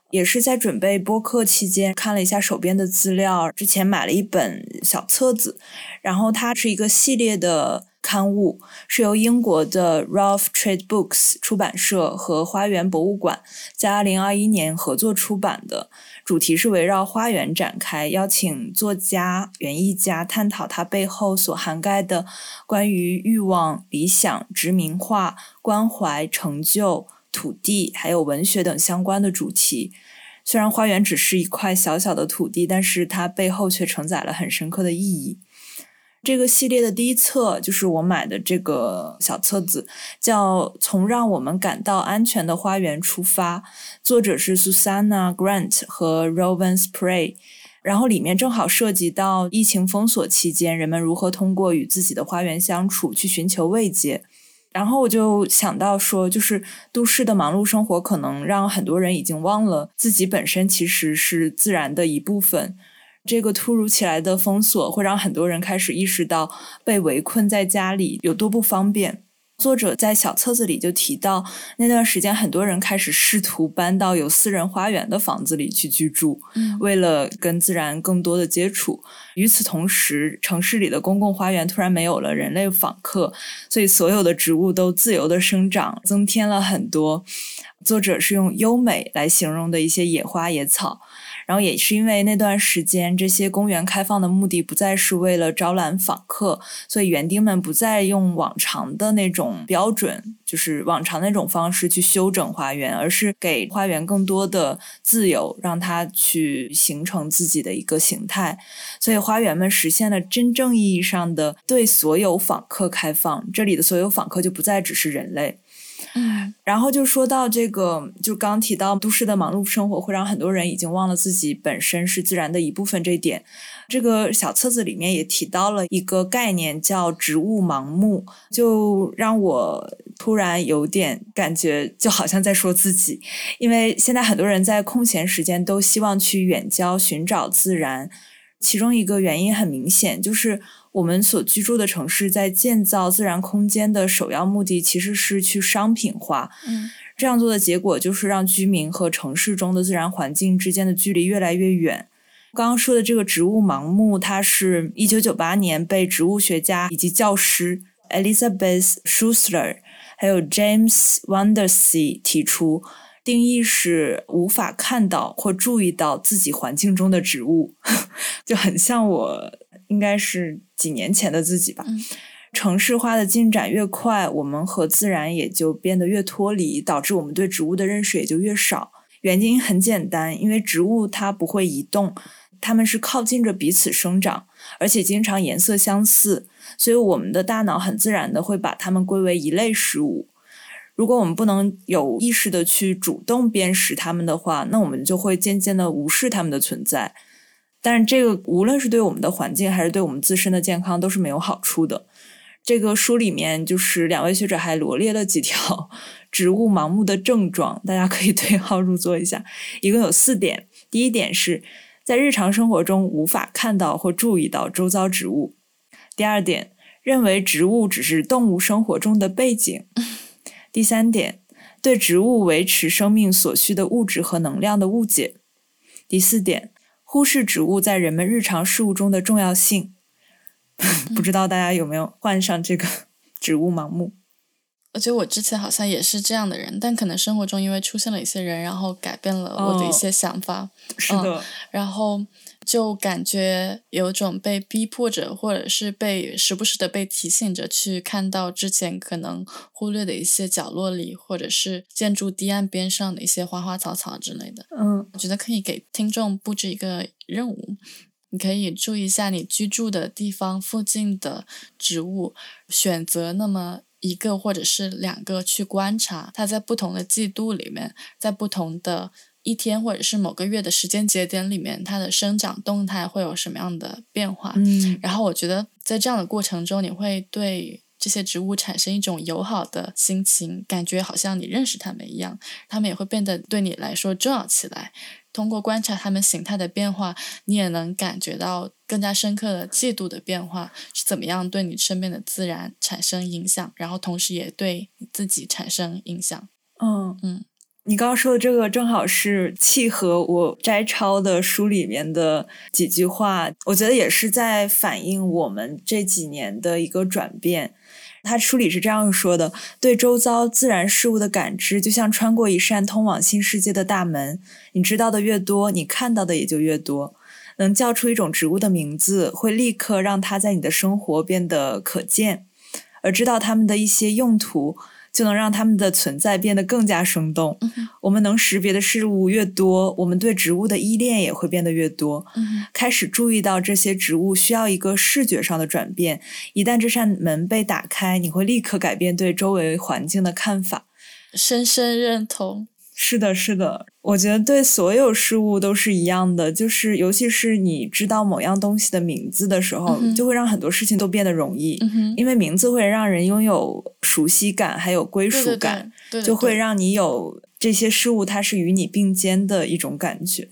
也是在准备播客期间看了一下手边的资料，之前买了一本小册子，然后它是一个系列的。刊物是由英国的 Ralph Trade Books 出版社和花园博物馆在2021年合作出版的，主题是围绕花园展开，邀请作家、园艺家探讨它背后所涵盖的关于欲望、理想、殖民化、关怀、成就、土地还有文学等相关的主题。虽然花园只是一块小小的土地，但是它背后却承载了很深刻的意义。这个系列的第一册就是我买的这个小册子，叫《从让我们感到安全的花园出发》，作者是 Susanna Grant 和 Rowan Spray。然后里面正好涉及到疫情封锁期间人们如何通过与自己的花园相处去寻求慰藉。然后我就想到说，就是都市的忙碌生活可能让很多人已经忘了自己本身其实是自然的一部分。这个突如其来的封锁会让很多人开始意识到被围困在家里有多不方便。作者在小册子里就提到，那段时间很多人开始试图搬到有私人花园的房子里去居住，为了跟自然更多的接触。与此同时，城市里的公共花园突然没有了人类访客，所以所有的植物都自由的生长，增添了很多作者是用优美来形容的一些野花野草。然后也是因为那段时间，这些公园开放的目的不再是为了招揽访客，所以园丁们不再用往常的那种标准，就是往常那种方式去修整花园，而是给花园更多的自由，让它去形成自己的一个形态。所以花园们实现了真正意义上的对所有访客开放，这里的所有访客就不再只是人类。嗯，然后就说到这个，就刚提到都市的忙碌生活会让很多人已经忘了自己本身是自然的一部分这一点。这个小册子里面也提到了一个概念叫植物盲目，就让我突然有点感觉，就好像在说自己，因为现在很多人在空闲时间都希望去远郊寻找自然，其中一个原因很明显就是。我们所居住的城市在建造自然空间的首要目的其实是去商品化，嗯，这样做的结果就是让居民和城市中的自然环境之间的距离越来越远。刚刚说的这个植物盲目，它是一九九八年被植物学家以及教师 Elizabeth Schusler 还有 James Wandersee 提出，定义是无法看到或注意到自己环境中的植物，就很像我。应该是几年前的自己吧。城市化的进展越快，我们和自然也就变得越脱离，导致我们对植物的认识也就越少。原因很简单，因为植物它不会移动，它们是靠近着彼此生长，而且经常颜色相似，所以我们的大脑很自然的会把它们归为一类食物。如果我们不能有意识的去主动辨识它们的话，那我们就会渐渐的无视它们的存在。但是这个无论是对我们的环境还是对我们自身的健康都是没有好处的。这个书里面就是两位学者还罗列了几条 植物盲目的症状，大家可以对号入座一下。一共有四点：第一点是在日常生活中无法看到或注意到周遭植物；第二点，认为植物只是动物生活中的背景；第三点，对植物维持生命所需的物质和能量的误解；第四点。忽视植物在人们日常事务中的重要性，不知道大家有没有患上这个 植物盲目？我觉得我之前好像也是这样的人，但可能生活中因为出现了一些人，然后改变了我的一些想法。是的，然后就感觉有种被逼迫着，或者是被时不时的被提醒着去看到之前可能忽略的一些角落里，或者是建筑堤岸边上的一些花花草草之类的。嗯，我觉得可以给听众布置一个任务。你可以注意一下你居住的地方附近的植物，选择那么一个或者是两个去观察，它在不同的季度里面，在不同的一天或者是某个月的时间节点里面，它的生长动态会有什么样的变化？嗯，然后我觉得在这样的过程中，你会对这些植物产生一种友好的心情，感觉好像你认识它们一样，它们也会变得对你来说重要起来。通过观察它们形态的变化，你也能感觉到更加深刻的季度的变化是怎么样对你身边的自然产生影响，然后同时也对你自己产生影响。嗯嗯，你刚刚说的这个正好是契合我摘抄的书里面的几句话，我觉得也是在反映我们这几年的一个转变。他书里是这样说的：对周遭自然事物的感知，就像穿过一扇通往新世界的大门。你知道的越多，你看到的也就越多。能叫出一种植物的名字，会立刻让它在你的生活变得可见，而知道它们的一些用途。就能让它们的存在变得更加生动。我们能识别的事物越多，我们对植物的依恋也会变得越多。开始注意到这些植物需要一个视觉上的转变。一旦这扇门被打开，你会立刻改变对周围环境的看法。深深认同。是的，是的，我觉得对所有事物都是一样的，就是尤其是你知道某样东西的名字的时候，就会让很多事情都变得容易，因为名字会让人拥有熟悉感，还有归属感，就会让你有这些事物它是与你并肩的一种感觉。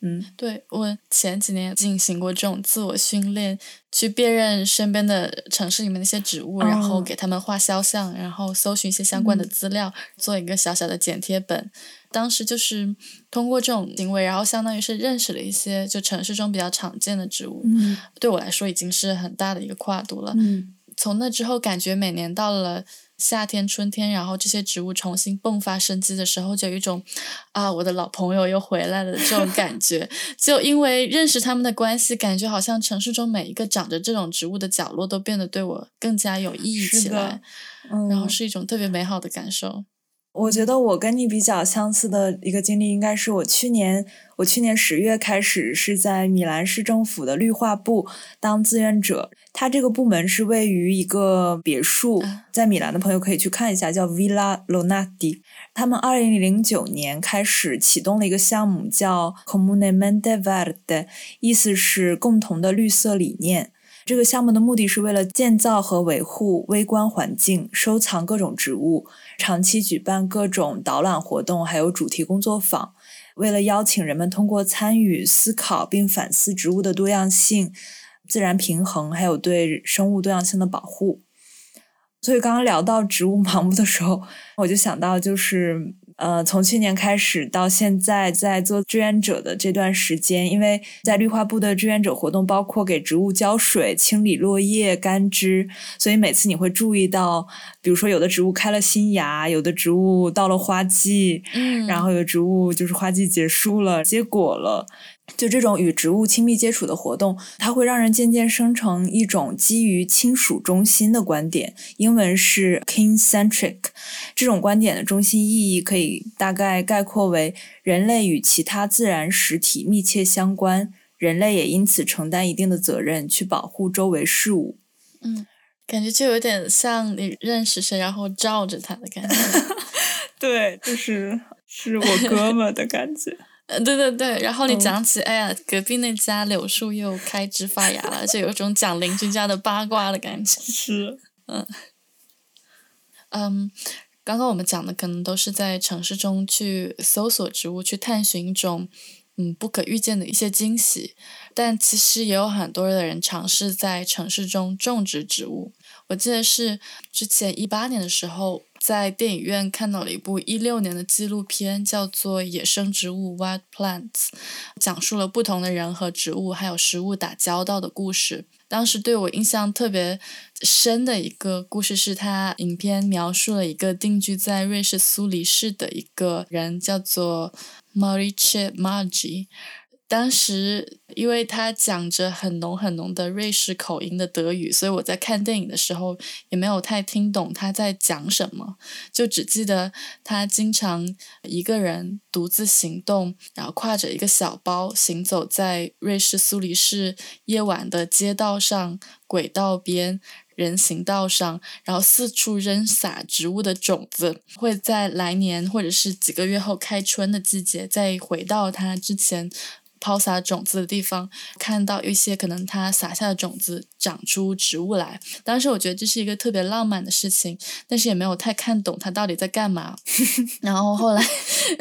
嗯，对我前几年进行过这种自我训练，去辨认身边的城市里面的一些植物，然后给他们画肖像，然后搜寻一些相关的资料，做一个小小的剪贴本。当时就是通过这种行为，然后相当于是认识了一些就城市中比较常见的植物。嗯，对我来说已经是很大的一个跨度了。嗯，从那之后，感觉每年到了。夏天、春天，然后这些植物重新迸发生机的时候，就有一种啊，我的老朋友又回来了的这种感觉。就因为认识他们的关系，感觉好像城市中每一个长着这种植物的角落都变得对我更加有意义起来，然后是一种特别美好的感受。我觉得我跟你比较相似的一个经历，应该是我去年，我去年十月开始是在米兰市政府的绿化部当志愿者。它这个部门是位于一个别墅，在米兰的朋友可以去看一下，叫 Villa Lonardi。他们二零零九年开始启动了一个项目，叫 Comunemente Verde，意思是共同的绿色理念。这个项目的目的是为了建造和维护微观环境，收藏各种植物，长期举办各种导览活动，还有主题工作坊。为了邀请人们通过参与思考并反思植物的多样性、自然平衡，还有对生物多样性的保护。所以刚刚聊到植物盲目的时候，我就想到就是。呃，从去年开始到现在，在做志愿者的这段时间，因为在绿化部的志愿者活动包括给植物浇水、清理落叶、干枝，所以每次你会注意到，比如说有的植物开了新芽，有的植物到了花季，嗯，然后有植物就是花季结束了，结果了。就这种与植物亲密接触的活动，它会让人渐渐生成一种基于亲属中心的观点，英文是 kin-centric。这种观点的中心意义可以大概概括为：人类与其他自然实体密切相关，人类也因此承担一定的责任去保护周围事物。嗯，感觉就有点像你认识谁，然后罩着他的感觉。对，就是是我哥们的感觉。呃，对对对，然后你讲起，哎呀，隔壁那家柳树又开枝发芽了，就有种讲邻居家的八卦的感觉。是，嗯，嗯，刚刚我们讲的可能都是在城市中去搜索植物，去探寻一种嗯不可预见的一些惊喜，但其实也有很多的人尝试在城市中种植植物。我记得是之前一八年的时候，在电影院看到了一部一六年的纪录片，叫做《野生植物 （Wild Plants）》，讲述了不同的人和植物还有食物打交道的故事。当时对我印象特别深的一个故事是，他影片描述了一个定居在瑞士苏黎世的一个人，叫做 m a r i c h e Maggi。当时，因为他讲着很浓很浓的瑞士口音的德语，所以我在看电影的时候也没有太听懂他在讲什么，就只记得他经常一个人独自行动，然后挎着一个小包行走在瑞士苏黎世夜晚的街道上、轨道边、人行道上，然后四处扔撒植物的种子，会在来年或者是几个月后开春的季节再回到他之前。抛撒种子的地方，看到一些可能它撒下的种子长出植物来。当时我觉得这是一个特别浪漫的事情，但是也没有太看懂它到底在干嘛。然后后来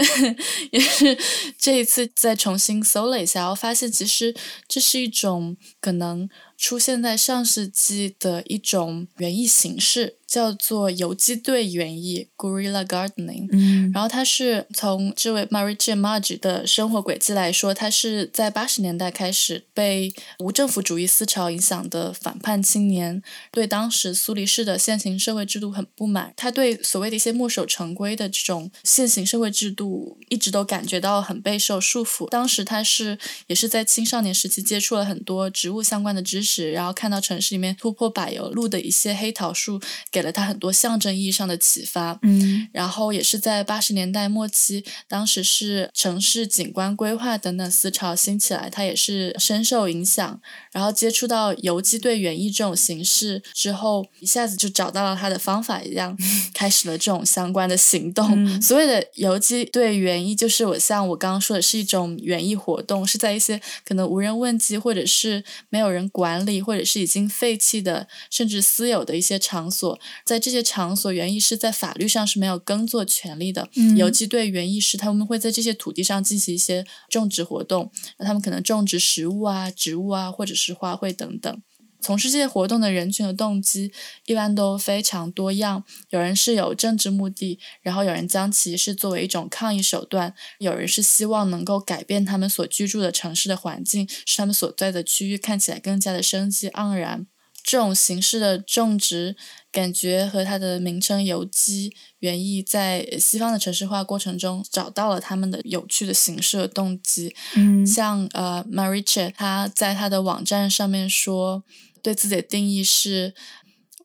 也是这一次再重新搜了一下，我发现其实这是一种可能出现在上世纪的一种园艺形式。叫做游击队园艺 （Guerrilla Gardening）。嗯，然后它是从这位 Marie m a r g e 的生活轨迹来说，他是在八十年代开始被无政府主义思潮影响的反叛青年，对当时苏黎世的现行社会制度很不满。他对所谓的一些墨守成规的这种现行社会制度，一直都感觉到很备受束缚。当时他是也是在青少年时期接触了很多植物相关的知识，然后看到城市里面突破柏油路的一些黑桃树。给了他很多象征意义上的启发，嗯，然后也是在八十年代末期，当时是城市景观规划等等思潮兴起来，他也是深受影响，然后接触到游击队园艺这种形式之后，一下子就找到了他的方法一样，开始了这种相关的行动。所谓的游击队园艺，就是我像我刚刚说的是一种园艺活动，是在一些可能无人问津，或者是没有人管理，或者是已经废弃的，甚至私有的一些场所。在这些场所，园艺师在法律上是没有耕作权利的。游击队园艺师他们会在这些土地上进行一些种植活动，那他们可能种植食物啊、植物啊，或者是花卉等等。从事这些活动的人群的动机一般都非常多样，有人是有政治目的，然后有人将其是作为一种抗议手段，有人是希望能够改变他们所居住的城市的环境，使他们所在的区域看起来更加的生机盎然。这种形式的种植，感觉和它的名称“有机园艺”在西方的城市化过程中找到了他们的有趣的形式和动机。嗯，像呃，Mariche 他在他的网站上面说，对自己的定义是。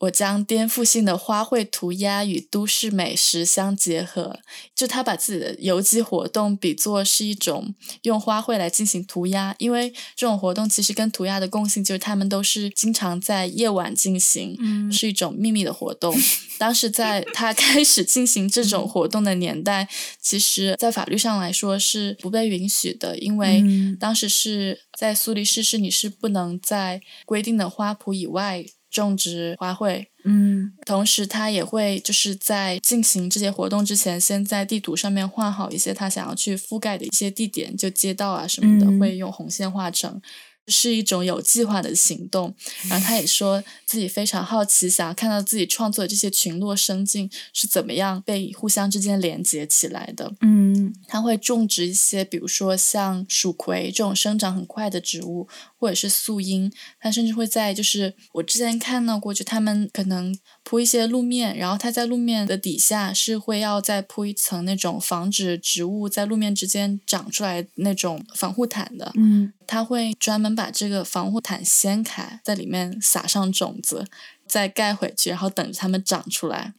我将颠覆性的花卉涂鸦与都市美食相结合，就他把自己的游击活动比作是一种用花卉来进行涂鸦，因为这种活动其实跟涂鸦的共性就是他们都是经常在夜晚进行，是一种秘密的活动。当时在他开始进行这种活动的年代，其实在法律上来说是不被允许的，因为当时是在苏黎世是你是不能在规定的花圃以外。种植花卉，嗯，同时他也会就是在进行这些活动之前，先在地图上面画好一些他想要去覆盖的一些地点，就街道啊什么的，会用红线画成。是一种有计划的行动，然后他也说自己非常好奇，想要看到自己创作的这些群落生境是怎么样被互相之间连接起来的。嗯，他会种植一些，比如说像蜀葵这种生长很快的植物，或者是素英。他甚至会在就是我之前看到过，就他们可能铺一些路面，然后他在路面的底下是会要再铺一层那种防止植物在路面之间长出来那种防护毯的。嗯。他会专门把这个防护毯掀开，在里面撒上种子，再盖回去，然后等着它们长出来。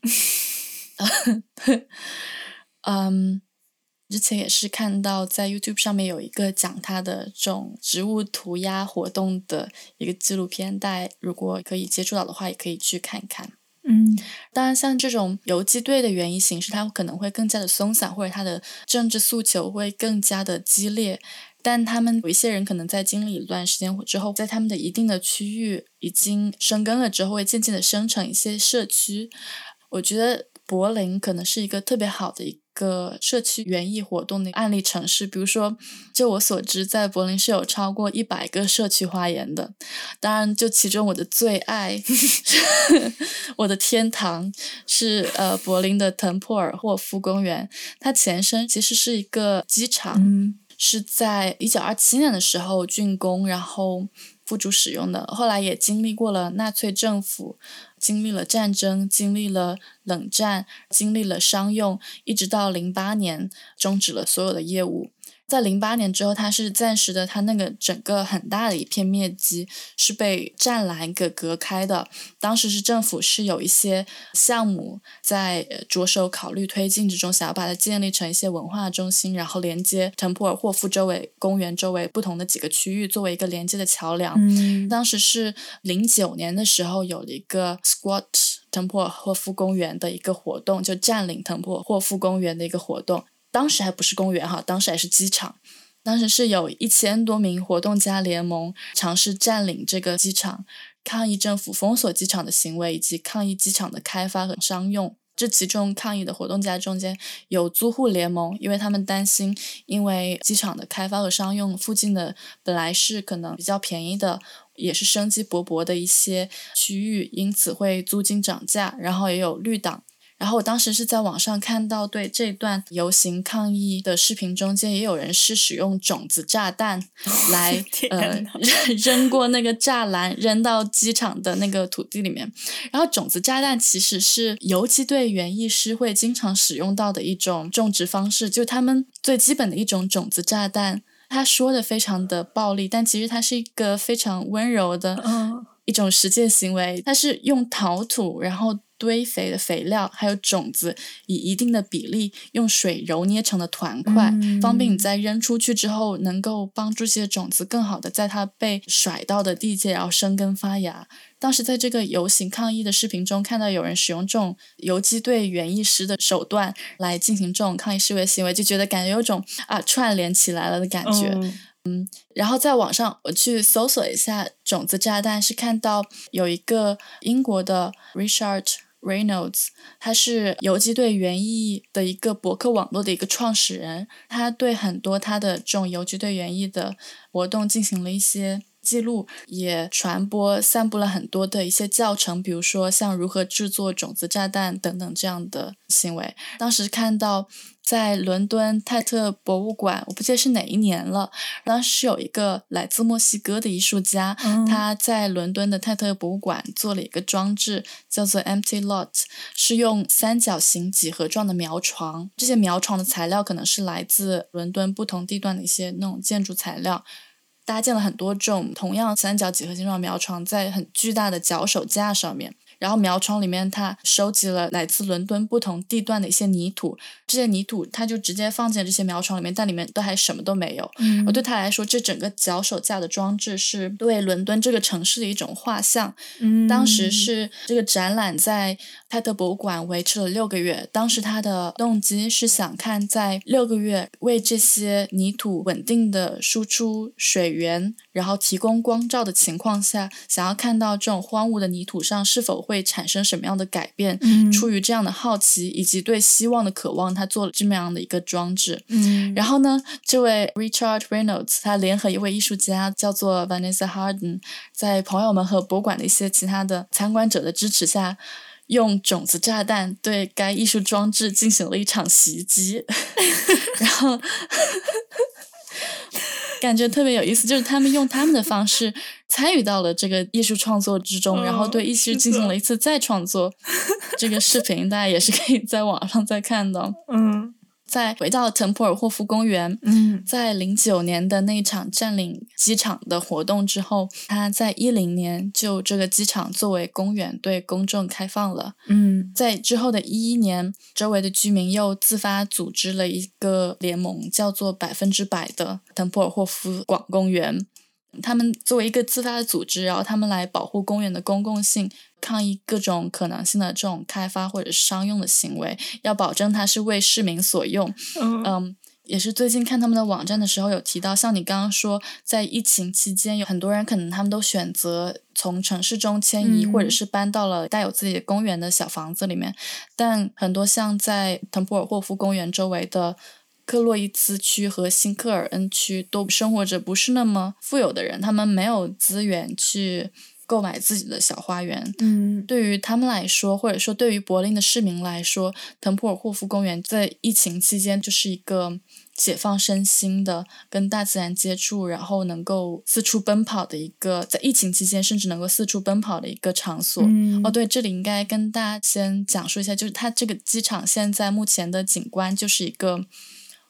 嗯，之前也是看到在 YouTube 上面有一个讲他的这种植物涂鸦活动的一个纪录片，大家如果可以接触到的话，也可以去看一看。嗯，当然，像这种游击队的园艺形式，它可能会更加的松散，或者它的政治诉求会更加的激烈。但他们有一些人可能在经历一段时间之后，在他们的一定的区域已经生根了之后，会渐渐的生成一些社区。我觉得柏林可能是一个特别好的一个社区园艺活动的案例城市。比如说，就我所知，在柏林是有超过一百个社区花园的。当然，就其中我的最爱，我的天堂是呃柏林的滕普尔霍夫公园。它前身其实是一个机场，是在一九二七年的时候竣工，然后。付诸使用的，后来也经历过了纳粹政府，经历了战争，经历了冷战，经历了商用，一直到零八年终止了所有的业务。在零八年之后，它是暂时的，它那个整个很大的一片面积是被栅栏给隔开的。当时是政府是有一些项目在着手考虑推进之中，想要把它建立成一些文化中心，然后连接滕普尔霍夫周围公园周围不同的几个区域，作为一个连接的桥梁。嗯当时是零九年的时候，有了一个 Squat 滕普尔霍夫公园的一个活动，就占领滕普尔霍夫公园的一个活动。当时还不是公园哈，当时还是机场。当时是有一千多名活动家联盟尝试占领这个机场，抗议政府封锁机场的行为，以及抗议机场的开发和商用。这其中抗议的活动家中间有租户联盟，因为他们担心，因为机场的开发和商用，附近的本来是可能比较便宜的，也是生机勃勃的一些区域，因此会租金涨价。然后也有绿党。然后我当时是在网上看到，对这段游行抗议的视频中间，也有人是使用种子炸弹 来呃扔过那个栅栏，扔到机场的那个土地里面。然后种子炸弹其实是游击队园艺师会经常使用到的一种种植方式，就他们最基本的一种种子炸弹。他说的非常的暴力，但其实它是一个非常温柔的一种实践行为。它是用陶土，然后。堆肥的肥料还有种子，以一定的比例用水揉捏成的团块，方便你在扔出去之后，能够帮助这些种子更好的在它被甩到的地界，然后生根发芽。当时在这个游行抗议的视频中，看到有人使用这种游击队园艺师的手段来进行这种抗议示威行为，就觉得感觉有种啊串联起来了的感觉。嗯，然后在网上我去搜索一下种子炸弹，是看到有一个英国的 Richard。Reynolds，他是游击队园艺的一个博客网络的一个创始人，他对很多他的这种游击队园艺的活动进行了一些记录，也传播、散布了很多的一些教程，比如说像如何制作种子炸弹等等这样的行为。当时看到。在伦敦泰特博物馆，我不记得是哪一年了。当时有一个来自墨西哥的艺术家，他在伦敦的泰特博物馆做了一个装置，叫做 Empty Lot，是用三角形几何状的苗床。这些苗床的材料可能是来自伦敦不同地段的一些那种建筑材料，搭建了很多种同样三角几何形状苗床，在很巨大的脚手架上面。然后苗床里面，他收集了来自伦敦不同地段的一些泥土，这些泥土他就直接放进这些苗床里面，但里面都还什么都没有。嗯而对他来说，这整个脚手架的装置是对伦敦这个城市的一种画像。嗯当时是这个展览在泰特博物馆维持了六个月，当时他的动机是想看在六个月为这些泥土稳定的输出水源，然后提供光照的情况下，想要看到这种荒芜的泥土上是否会。会产生什么样的改变？出于这样的好奇以及对希望的渴望，他做了这么样的一个装置。嗯，然后呢，这位 Richard Reynolds 他联合一位艺术家叫做 Vanessa Harden，在朋友们和博物馆的一些其他的参观者的支持下，用种子炸弹对该艺术装置进行了一场袭击，然后。感觉特别有意思，就是他们用他们的方式参与到了这个艺术创作之中，然后对艺术进行了一次再创作。这个视频大家也是可以在网上再看到。嗯。再回到滕普尔霍夫公园，嗯，在零九年的那场占领机场的活动之后，他在一零年就这个机场作为公园对公众开放了。嗯，在之后的一一年，周围的居民又自发组织了一个联盟，叫做“百分之百的滕普尔霍夫广公园”。他们作为一个自发的组织，然后他们来保护公园的公共性。抗议各种可能性的这种开发或者商用的行为，要保证它是为市民所用。嗯，也是最近看他们的网站的时候有提到，像你刚刚说，在疫情期间，有很多人可能他们都选择从城市中迁移，嗯或者是搬到了带有自己的公园的小房子里面。但很多像在腾普尔霍夫公园周围的克洛伊茨区和新克尔恩区，都生活着不是那么富有的人，他们没有资源去购买自己的小花园。嗯对于他们来说，或者说对于柏林的市民来说，腾普尔霍夫公园在疫情期间就是一个解放身心的、跟大自然接触，然后能够四处奔跑的一个，在疫情期间甚至能够四处奔跑的一个场所。嗯哦，对，这里应该跟大家先讲述一下，就是它这个机场现在目前的景观就是一个，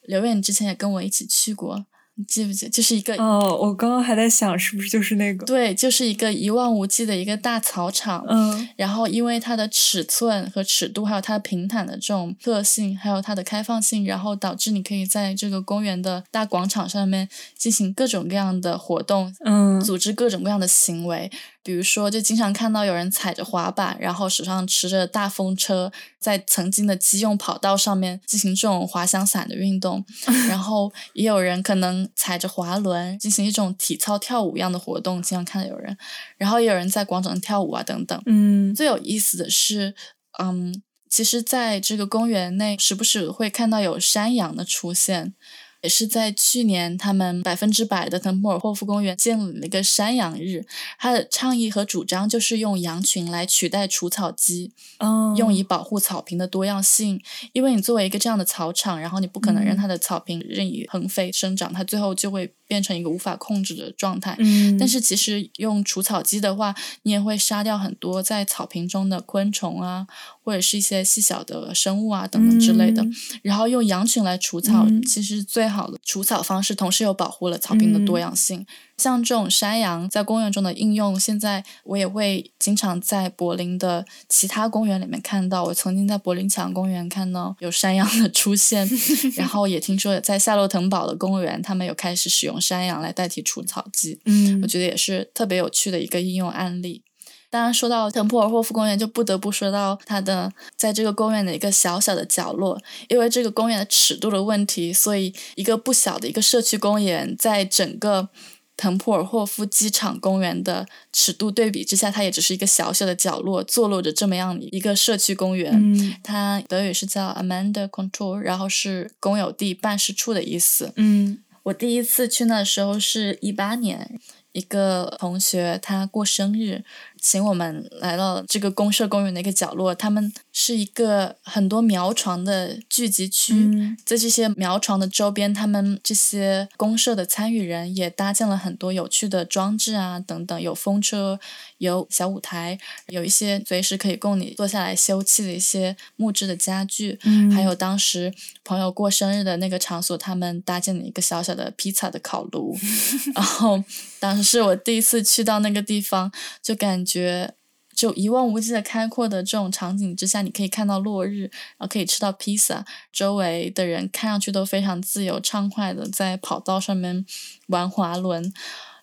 刘远你之前也跟我一起去过，你记不记得？就是一个哦，我刚刚还在想是不是就是那个，对，就是一个一望无际的一个大草场。嗯然后，因为它的尺寸和尺度，还有它平坦的这种特性，还有它的开放性，然后导致你可以在这个公园的大广场上面进行各种各样的活动，嗯组织各种各样的行为。比如说，就经常看到有人踩着滑板，然后手上持着大风车，在曾经的机用跑道上面进行这种滑翔伞的运动。然后也有人可能踩着滑轮进行一种体操跳舞一样的活动，经常看到有人。然后也有人在广场上跳舞啊等等。嗯最有意思的是，嗯，其实在这个公园内，时不时会看到有山羊的出现。也是在去年，他们百分之百的腾普尔霍夫公园建立了一个山羊日。他的倡议和主张就是用羊群来取代除草机，嗯，用以保护草坪的多样性。因为你作为一个这样的草场，然后你不可能让嗯它的草坪任意横飞生长，它最后就会变成一个无法控制的状态。嗯，但是其实用除草机的话，你也会杀掉很多在草坪中的昆虫啊，或者是一些细小的生物啊等等之类的。嗯然后用羊群来除草，嗯其实是最好的除草方式，同时又保护了草坪的多样性。像这种山羊在公园中的应用，现在我也会经常在柏林的其他公园里面看到。我曾经在柏林墙公园看到有山羊的出现，然后也听说在夏洛滕堡的公园，他们有开始使用山羊来代替除草机。嗯我觉得也是特别有趣的一个应用案例。当然，说到腾普尔霍夫公园，就不得不说到它的在这个公园的一个小小的角落，因为这个公园的尺度的问题，所以一个不小的一个社区公园，在整个腾普尔霍夫机场公园的尺度对比之下，它也只是一个小小的角落，坐落着这么样一个社区公园。嗯它德语是叫 Amanda Control，然后是公有地办事处的意思。嗯我第一次去那的时候是一八年，一个同学他过生日，请我们来到这个公社公园的一个角落。他们是一个很多苗床的聚集区，嗯在这些苗床的周边，他们这些公社的参与人也搭建了很多有趣的装置啊，等等，有风车，有小舞台，有一些随时可以供你坐下来休憩的一些木质的家具，嗯还有当时朋友过生日的那个场所，他们搭建了一个小小的披萨的烤炉，然后当时是我第一次去到那个地方，就感觉。就一望无际的开阔的这种场景之下，你可以看到落日，然后可以吃到披萨，周围的人看上去都非常自由畅快的在跑道上面玩滑轮，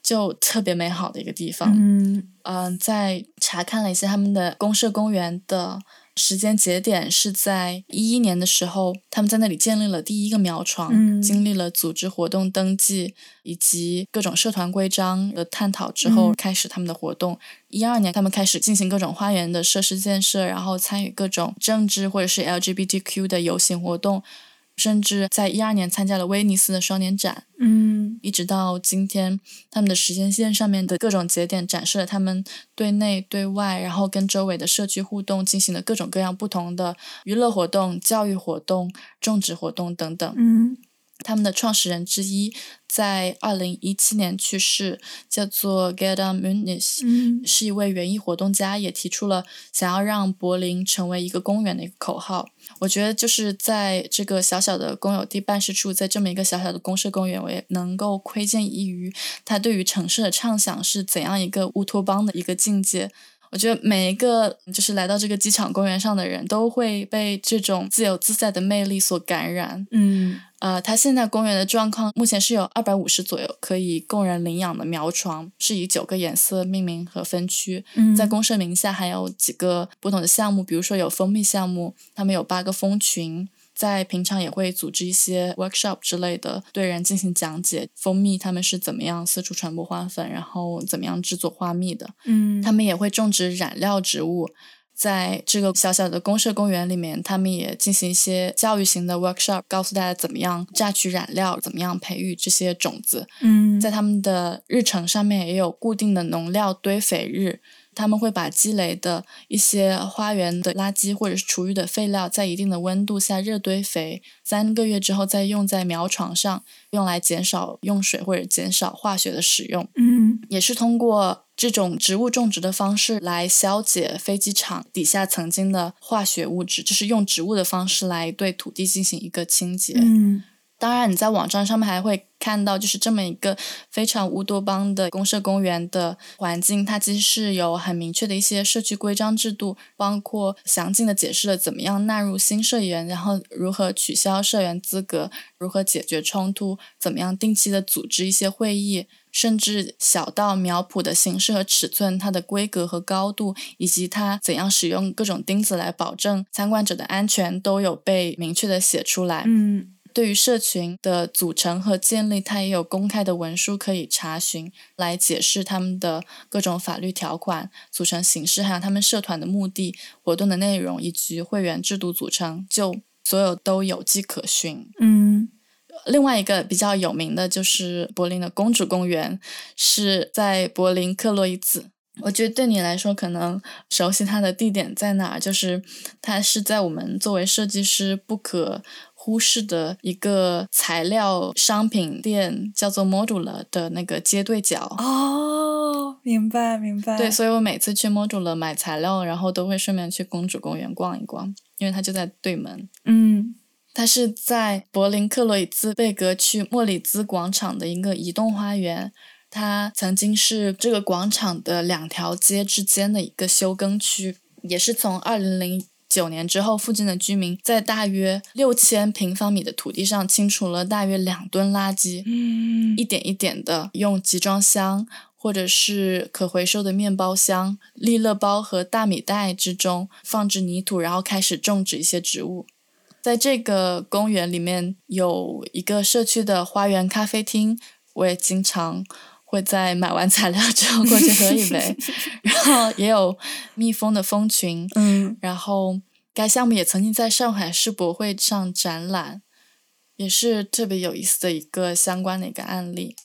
就特别美好的一个地方。嗯嗯，在查看了一下他们的公社公园的时间节点，是在一一年的时候，他们在那里建立了第一个苗床，嗯经历了组织活动登记以及各种社团规章的探讨之后，嗯开始他们的活动。一二年，他们开始进行各种花园的设施建设，然后参与各种政治或者是 LGBTQ 的游行活动，甚至在一二年参加了威尼斯的双年展。嗯一直到今天，他们的时间线上面的各种节点展示了他们对内对外，然后跟周围的社区互动进行了各种各样不同的娱乐活动、教育活动、种植活动等等。嗯他们的创始人之一在二零一七年去世，叫做 Gerda Munis，、嗯是一位园艺活动家，也提出了想要让柏林成为一个公园的一个口号。我觉得就是在这个小小的公有地办事处，在这么一个小小的公社公园，我也能够窥见一隅他对于城市的畅想是怎样一个乌托邦的一个境界。我觉得每一个就是来到这个机场公园上的人都会被这种自由自在的魅力所感染。嗯呃，它现在公园的状况目前是有二百五十左右可以供人领养的苗床，是以九个颜色命名和分区。嗯，在公社名下还有几个不同的项目，比如说有蜂蜜项目，他们有八个蜂群。在平常也会组织一些 workshop 之类的，对人进行讲解。蜂蜜他们是怎么样四处传播花粉，然后怎么样制作花蜜的？嗯，他们也会种植染料植物。在这个小小的公社公园里面，他们也进行一些教育型的 workshop，告诉大家怎么样榨取染料，怎么样培育这些种子。嗯，在他们的日程上面也有固定的农料堆肥日。他们会把积累的一些花园的垃圾或者是厨余的废料，在一定的温度下热堆肥，三个月之后再用在苗床上，用来减少用水或者减少化学的使用。嗯，也是通过这种植物种植的方式来消解飞机场底下曾经的化学物质，就是用植物的方式来对土地进行一个清洁。嗯。当然，你在网站上面还会看到，就是这么一个非常乌托邦的公社公园的环境，它其实是有很明确的一些社区规章制度，包括详尽的解释了怎么样纳入新社员，然后如何取消社员资格，如何解决冲突，怎么样定期的组织一些会议，甚至小到苗圃的形式和尺寸、它的规格和高度，以及它怎样使用各种钉子来保证参观者的安全，都有被明确的写出来。嗯。对于社群的组成和建立，它也有公开的文书可以查询，来解释他们的各种法律条款、组成形式，还有他们社团的目的、活动的内容以及会员制度组成，就所有都有迹可循。嗯，另外一个比较有名的就是柏林的公主公园，是在柏林克洛伊兹。我觉得对你来说，可能熟悉它的地点在哪，就是它是在我们作为设计师不可。忽视的一个材料商品店叫做 Modular 的那个街对角哦，明白明白。对，所以我每次去 Modular 买材料，然后都会顺便去公主公园逛一逛，因为它就在对门。嗯，它是在柏林克洛伊兹贝格区莫里兹广场的一个移动花园，它曾经是这个广场的两条街之间的一个休耕区，也是从二零零。九年之后，附近的居民在大约六千平方米的土地上清除了大约两吨垃圾，嗯，一点一点的用集装箱或者是可回收的面包箱、利乐包和大米袋之中放置泥土，然后开始种植一些植物。在这个公园里面有一个社区的花园咖啡厅，我也经常。会在买完材料之后过去喝一杯，然后也有蜜蜂的蜂群，嗯，然后该项目也曾经在上海世博会上展览，也是特别有意思的一个相关的一个案例。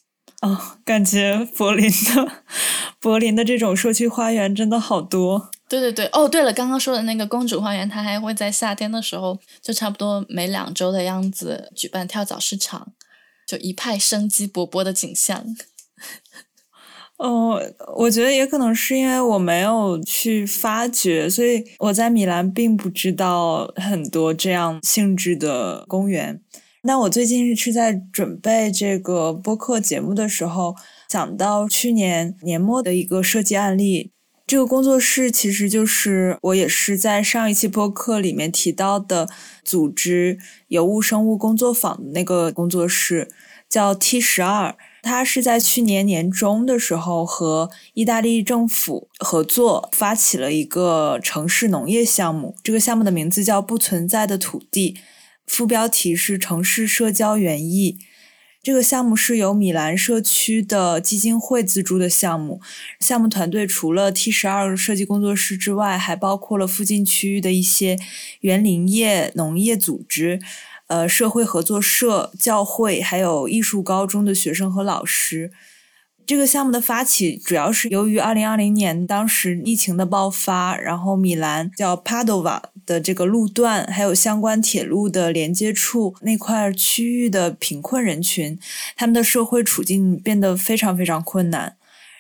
哦，感觉柏林的柏林的这种社区花园真的好多。对对对，哦，对了，刚刚说的那个公主花园，它还会在夏天的时候，就差不多每两周的样子举办跳蚤市场，就一派生机勃勃的景象。哦，我觉得也可能是因为我没有去发掘，所以我在米兰并不知道很多这样性质的公园。那我最近是在准备这个播客节目的时候，想到去年年末的一个设计案例。这个工作室其实就是我也是在上一期播客里面提到的组织有物生物工作坊的那个工作室，叫 T 十二。他是在去年年中的时候和意大利政府合作，发起了一个城市农业项目。这个项目的名字叫“不存在的土地”，副标题是“城市社交园艺”。这个项目是由米兰社区的基金会资助的项目。项目团队除了 T 十二设计工作室之外，还包括了附近区域的一些园林业、农业组织。呃，社会合作社、教会，还有艺术高中的学生和老师，这个项目的发起主要是由于二零二零年当时疫情的爆发，然后米兰叫 Padova 的这个路段，还有相关铁路的连接处那块区域的贫困人群，他们的社会处境变得非常非常困难。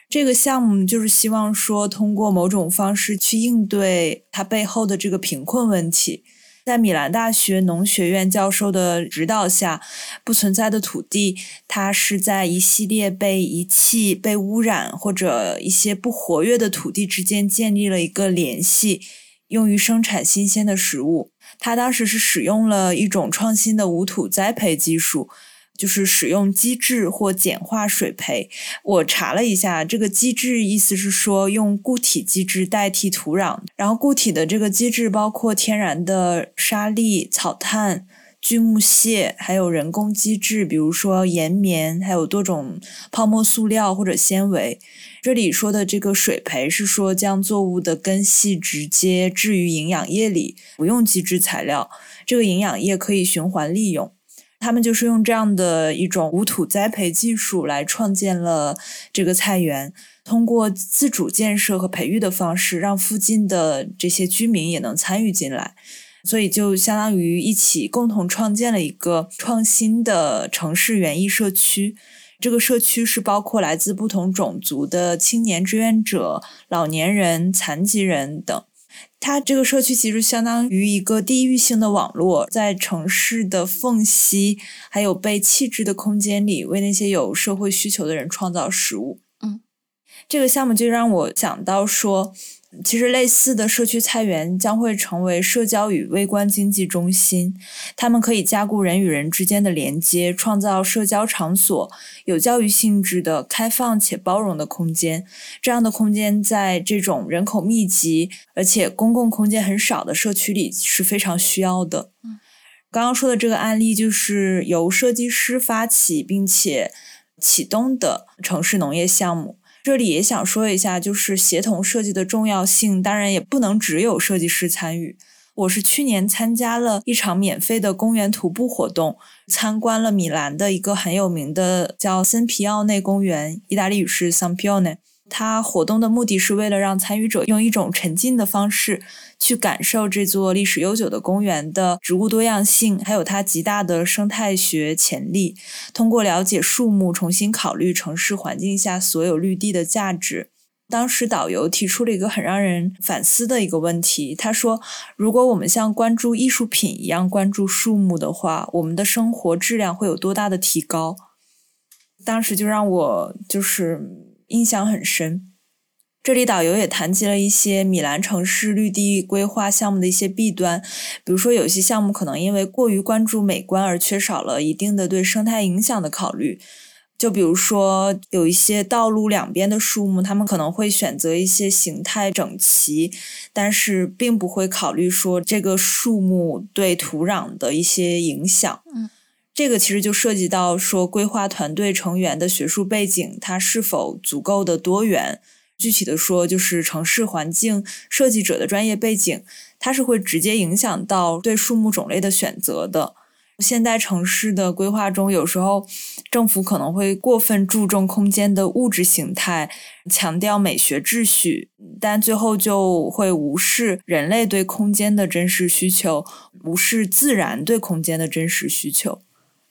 这个项目就是希望说，通过某种方式去应对它背后的这个贫困问题。在米兰大学农学院教授的指导下，不存在的土地，它是在一系列被遗弃、被污染或者一些不活跃的土地之间建立了一个联系，用于生产新鲜的食物。他当时是使用了一种创新的无土栽培技术。就是使用机制或简化水培。我查了一下，这个机制意思是说用固体机制代替土壤，然后固体的这个机制包括天然的沙粒、草炭、锯木屑，还有人工基质，比如说岩棉，还有多种泡沫塑料或者纤维。这里说的这个水培是说将作物的根系直接置于营养液里，不用基质材料，这个营养液可以循环利用。他们就是用这样的一种无土栽培技术来创建了这个菜园，通过自主建设和培育的方式，让附近的这些居民也能参与进来，所以就相当于一起共同创建了一个创新的城市园艺社区。这个社区是包括来自不同种族的青年志愿者、老年人、残疾人等。它这个社区其实相当于一个地域性的网络，在城市的缝隙还有被弃置的空间里，为那些有社会需求的人创造食物。嗯，这个项目就让我想到说。其实，类似的社区菜园将会成为社交与微观经济中心。他们可以加固人与人之间的连接，创造社交场所，有教育性质的开放且包容的空间。这样的空间在这种人口密集而且公共空间很少的社区里是非常需要的。嗯，刚刚说的这个案例就是由设计师发起并且启动的城市农业项目。这里也想说一下，就是协同设计的重要性。当然，也不能只有设计师参与。我是去年参加了一场免费的公园徒步活动，参观了米兰的一个很有名的叫森皮奥内公园，意大利语是 San Pione。它活动的目的是为了让参与者用一种沉浸的方式去感受这座历史悠久的公园的植物多样性，还有它极大的生态学潜力。通过了解树木，重新考虑城市环境下所有绿地的价值。当时导游提出了一个很让人反思的一个问题，他说：“如果我们像关注艺术品一样关注树木的话，我们的生活质量会有多大的提高？”当时就让我就是。印象很深。这里导游也谈及了一些米兰城市绿地规划项目的一些弊端，比如说有些项目可能因为过于关注美观而缺少了一定的对生态影响的考虑。就比如说有一些道路两边的树木，他们可能会选择一些形态整齐，但是并不会考虑说这个树木对土壤的一些影响。嗯。这个其实就涉及到说，规划团队成员的学术背景，它是否足够的多元。具体的说，就是城市环境设计者的专业背景，它是会直接影响到对树木种类的选择的。现代城市的规划中，有时候政府可能会过分注重空间的物质形态，强调美学秩序，但最后就会无视人类对空间的真实需求，无视自然对空间的真实需求。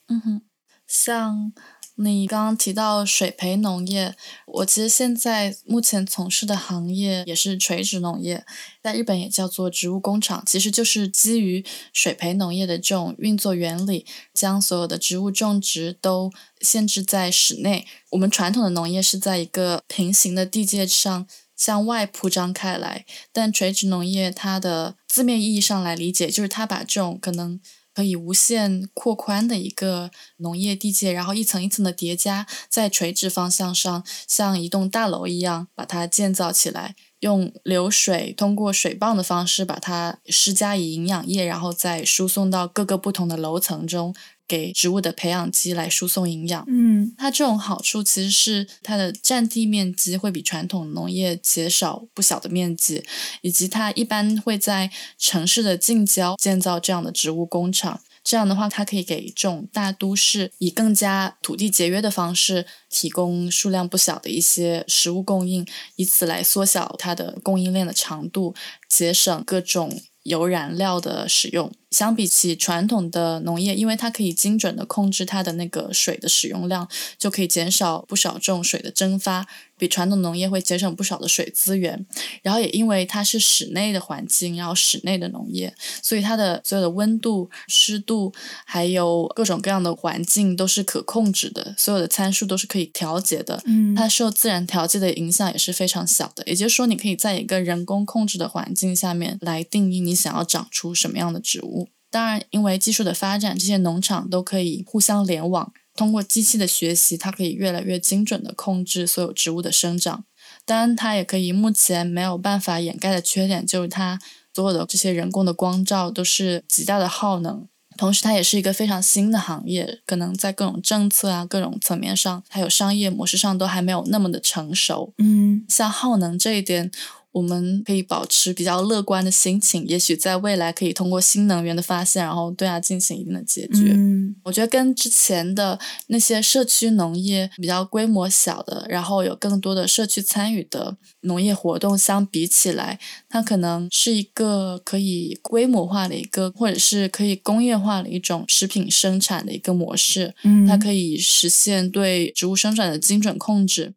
嗯哼，像你刚刚提到水培农业，我其实现在目前从事的行业也是垂直农业，在日本也叫做植物工厂，其实就是基于水培农业的这种运作原理，将所有的植物种植都限制在室内。我们传统的农业是在一个平行的地界上向外铺张开来，但垂直农业它的字面意义上来理解，就是它把这种可能。可以无限扩宽的一个农业地界，然后一层一层的叠加，在垂直方向上，像一栋大楼一样把它建造起来，用流水通过水泵的方式把它施加以营养液，然后再输送到各个不同的楼层中。给植物的培养基来输送营养，嗯，它这种好处其实是它的占地面积会比传统农业减少不小的面积，以及它一般会在城市的近郊建造这样的植物工厂。这样的话，它可以给这种大都市以更加土地节约的方式提供数量不小的一些食物供应，以此来缩小它的供应链的长度，节省各种。油燃料的使用，相比起传统的农业，因为它可以精准的控制它的那个水的使用量，就可以减少不少这种水的蒸发。比传统农业会节省不少的水资源，然后也因为它是室内的环境，然后室内的农业，所以它的所有的温度、湿度，还有各种各样的环境都是可控制的，所有的参数都是可以调节的。嗯，它受自然条件的影响也是非常小的。也就是说，你可以在一个人工控制的环境下面来定义你想要长出什么样的植物。当然，因为技术的发展，这些农场都可以互相联网。通过机器的学习，它可以越来越精准的控制所有植物的生长。当然，它也可以目前没有办法掩盖的缺点，就是它所有的这些人工的光照都是极大的耗能。同时，它也是一个非常新的行业，可能在各种政策啊、各种层面上，还有商业模式上都还没有那么的成熟。嗯，像耗能这一点。我们可以保持比较乐观的心情，也许在未来可以通过新能源的发现，然后对它进行一定的解决。嗯，我觉得跟之前的那些社区农业比较规模小的，然后有更多的社区参与的农业活动相比起来，它可能是一个可以规模化的一个，或者是可以工业化的一种食品生产的一个模式。嗯，它可以实现对植物生长的精准控制。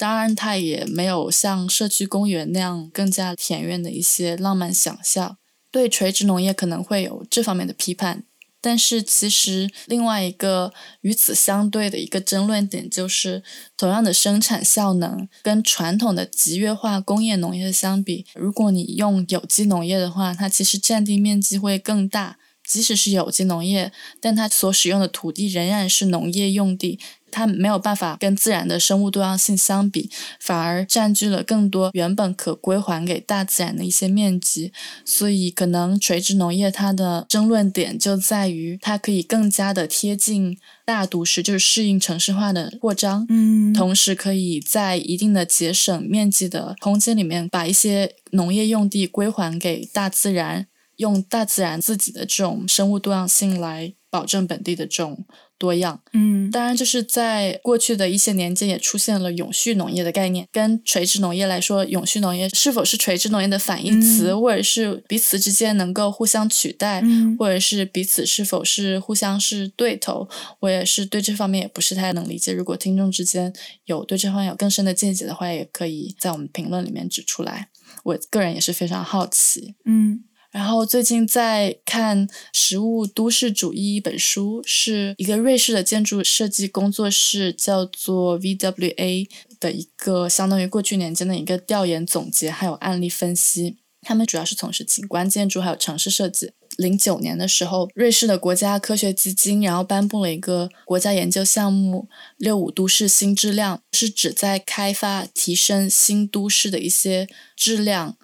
当然，它也没有像社区公园那样更加田园的一些浪漫想象。对垂直农业可能会有这方面的批判，但是其实另外一个与此相对的一个争论点就是，同样的生产效能，跟传统的集约化工业农业相比，如果你用有机农业的话，它其实占地面积会更大。即使是有机农业，但它所使用的土地仍然是农业用地。它没有办法跟自然的生物多样性相比，反而占据了更多原本可归还给大自然的一些面积。所以，可能垂直农业它的争论点就在于，它可以更加的贴近大都市，就是适应城市化的扩张。嗯，同时可以在一定的节省面积的空间里面，把一些农业用地归还给大自然，用大自然自己的这种生物多样性来保证本地的这种。多样，嗯，当然就是在过去的一些年间也出现了永续农业的概念。跟垂直农业来说，永续农业是否是垂直农业的反义词，或者是彼此之间能够互相取代，或者是彼此是否是互相是对头，我也是对这方面也不是太能理解。如果听众之间有对这方面有更深的见解的话，也可以在我们评论里面指出来。我个人也是非常好奇，嗯。然后最近在看《食物都市主义》一本书，是一个瑞士的建筑设计工作室叫做 VWA 的一个相当于过去年间的一个调研总结，还有案例分析。他们主要是从事景观建筑还有城市设计。零九年的时候，瑞士的国家科学基金然后颁布了一个国家研究项目“六五都市新质量”，是指在开发提升新都市的一些质量。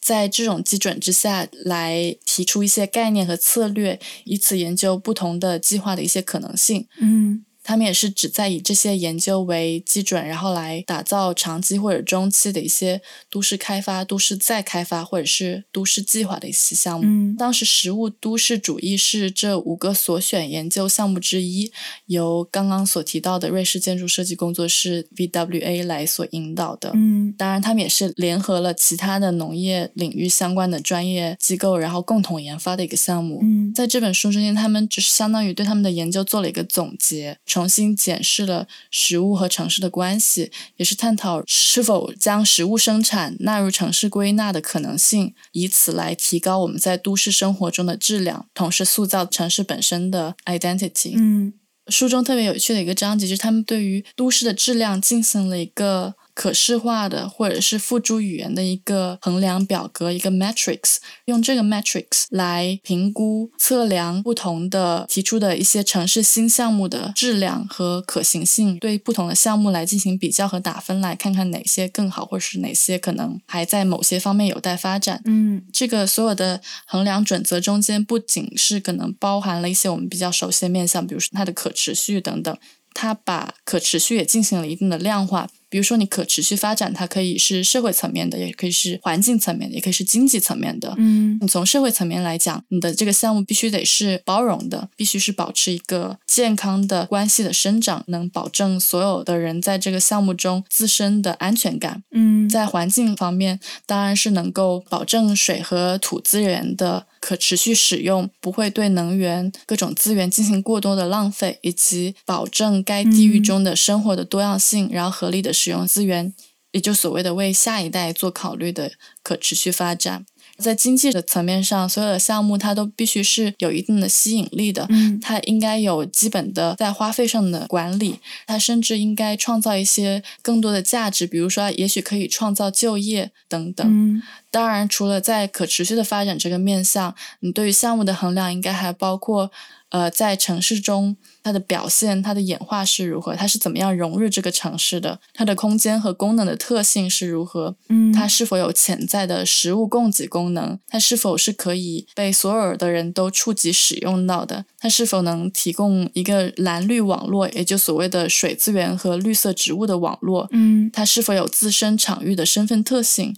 在这种基准之下来提出一些概念和策略，以此研究不同的计划的一些可能性。嗯。他们也是旨在以这些研究为基准，然后来打造长期或者中期的一些都市开发、都市再开发或者是都市计划的一些项目。嗯，当时实物都市主义是这五个所选研究项目之一，由刚刚所提到的瑞士建筑设计工作室 VWA 来所引导的。嗯，当然，他们也是联合了其他的农业领域相关的专业机构，然后共同研发的一个项目。嗯，在这本书中间，他们只是相当于对他们的研究做了一个总结。重新检视了食物和城市的关系，也是探讨是否将食物生产纳入城市归纳的可能性，以此来提高我们在都市生活中的质量，同时塑造城市本身的 identity。嗯，书中特别有趣的一个章节，就是他们对于都市的质量进行了一个。可视化的或者是付诸语言的一个衡量表格，一个 matrix，用这个 matrix 来评估测量不同的提出的一些城市新项目的质量和可行性，对不同的项目来进行比较和打分，来看看哪些更好，或者是哪些可能还在某些方面有待发展。嗯，这个所有的衡量准则中间，不仅是可能包含了一些我们比较熟悉的面向，比如说它的可持续等等，它把可持续也进行了一定的量化。比如说，你可持续发展，它可以是社会层面的，也可以是环境层面的，也可以是经济层面的。嗯，你从社会层面来讲，你的这个项目必须得是包容的，必须是保持一个健康的关系的生长，能保证所有的人在这个项目中自身的安全感。嗯，在环境方面，当然是能够保证水和土资源的可持续使用，不会对能源各种资源进行过多的浪费，以及保证该地域中的生活的多样性，然后合理的。使用资源，也就所谓的为下一代做考虑的可持续发展。在经济的层面上，所有的项目它都必须是有一定的吸引力的。嗯，它应该有基本的在花费上的管理，它甚至应该创造一些更多的价值，比如说，也许可以创造就业等等。嗯，当然，除了在可持续的发展这个面向，你对于项目的衡量应该还包括，呃，在城市中它的表现、它的演化是如何，它是怎么样融入这个城市的，它的空间和功能的特性是如何，嗯，它是否有潜在的食物供给功能，它是否是可以被所有的人都触及使用到的，它是否能提供一个蓝绿网络，也就所谓的水资源和绿色植物的网络，嗯，它是否有自身场域的身份特性。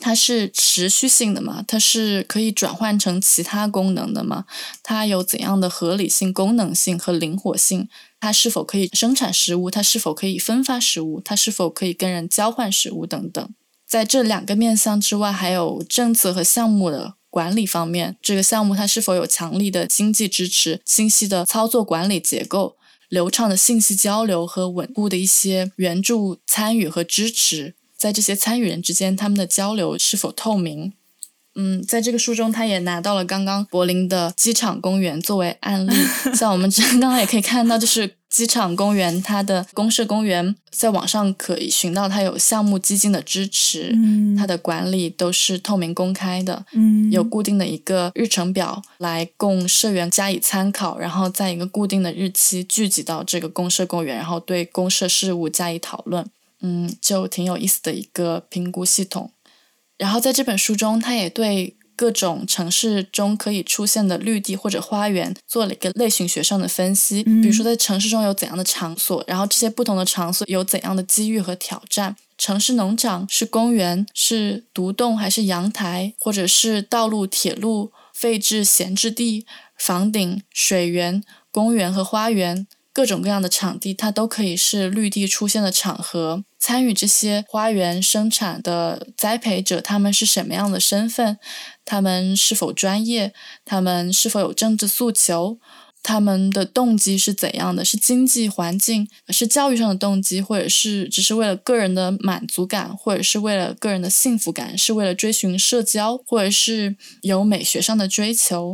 它是持续性的吗？它是可以转换成其他功能的吗？它有怎样的合理性、功能性和灵活性？它是否可以生产食物？它是否可以分发食物？它是否可以跟人交换食物等等？在这两个面向之外，还有政策和项目的管理方面。这个项目它是否有强力的经济支持、清晰的操作管理结构、流畅的信息交流和稳固的一些援助、参与和支持？在这些参与人之间，他们的交流是否透明？嗯，在这个书中，他也拿到了刚刚柏林的机场公园作为案例。像我们刚刚也可以看到，就是机场公园它的公社公园，在网上可以寻到它有项目基金的支持，嗯，它的管理都是透明公开的，嗯，有固定的一个日程表来供社员加以参考，然后在一个固定的日期聚集到这个公社公园，然后对公社事务加以讨论。嗯，就挺有意思的一个评估系统。然后在这本书中，他也对各种城市中可以出现的绿地或者花园做了一个类型学上的分析。比如说，在城市中有怎样的场所，然后这些不同的场所有怎样的机遇和挑战。城市农场是公园，是独栋还是阳台，或者是道路、铁路、废置闲置地、房顶、水源、公园和花园。各种各样的场地，它都可以是绿地出现的场合。参与这些花园生产的栽培者，他们是什么样的身份？他们是否专业？他们是否有政治诉求？他们的动机是怎样的？是经济环境？是教育上的动机？或者是只是为了个人的满足感？或者是为了个人的幸福感？是为了追寻社交？或者是有美学上的追求？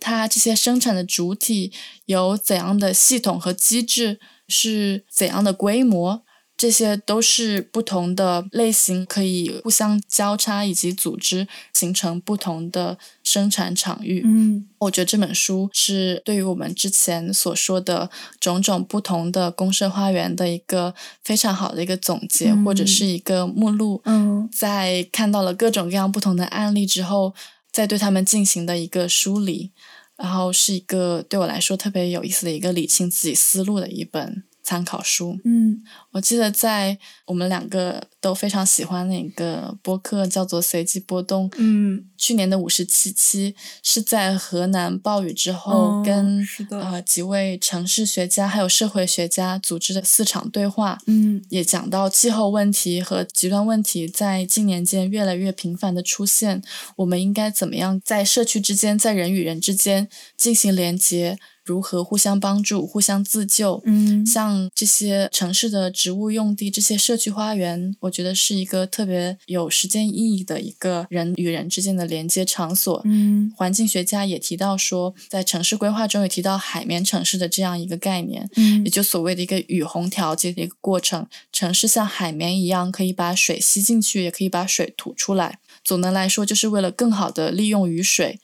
它这些生产的主体有怎样的系统和机制，是怎样的规模？这些都是不同的类型，可以互相交叉以及组织，形成不同的生产场域。嗯，我觉得这本书是对于我们之前所说的种种不同的公社花园的一个非常好的一个总结，或者是一个目录。嗯，在看到了各种各样不同的案例之后。在对他们进行的一个梳理，然后是一个对我来说特别有意思的一个理清自己思路的一本参考书。嗯，我记得在我们两个都非常喜欢的一个播客叫做《随机波动》。嗯，去年的五十七期是在河南暴雨之后，跟呃几位城市学家还有社会学家组织的四场对话。嗯，也讲到气候问题和极端问题在近年间越来越频繁的出现，我们应该怎么样在社区之间，在人与人之间进行连接？如何互相帮助、互相自救？嗯，像这些城市的植物用地、这些社区花园，我觉得是一个特别有实践意义的一个人与人之间的连接场所。嗯，环境学家也提到说，在城市规划中也提到海绵城市的这样一个概念，嗯，也就所谓的一个雨虹调节的一个过程。城市像海绵一样，可以把水吸进去，也可以把水吐出来。总的来说，就是为了更好的利用雨水。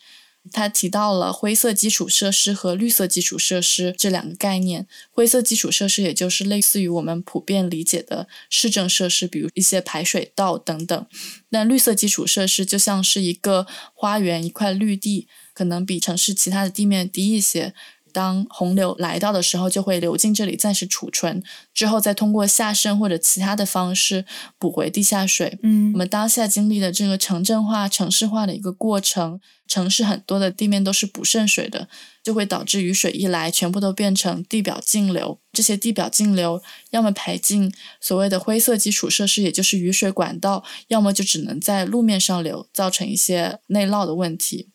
他提到了灰色基础设施和绿色基础设施这两个概念。灰色基础设施也就是类似于我们普遍理解的市政设施，比如一些排水道等等。那绿色基础设施就像是一个花园，一块绿地，可能比城市其他的地面低一些。当洪流来到的时候，就会流进这里暂时储存，之后再通过下渗或者其他的方式补回地下水。嗯，我们当下经历的这个城镇化、城市化的一个过程，城市很多的地面都是不渗水的，就会导致雨水一来，全部都变成地表径流。这些地表径流要么排进所谓的灰色基础设施，也就是雨水管道，要么就只能在路面上流，造成一些内涝的问题。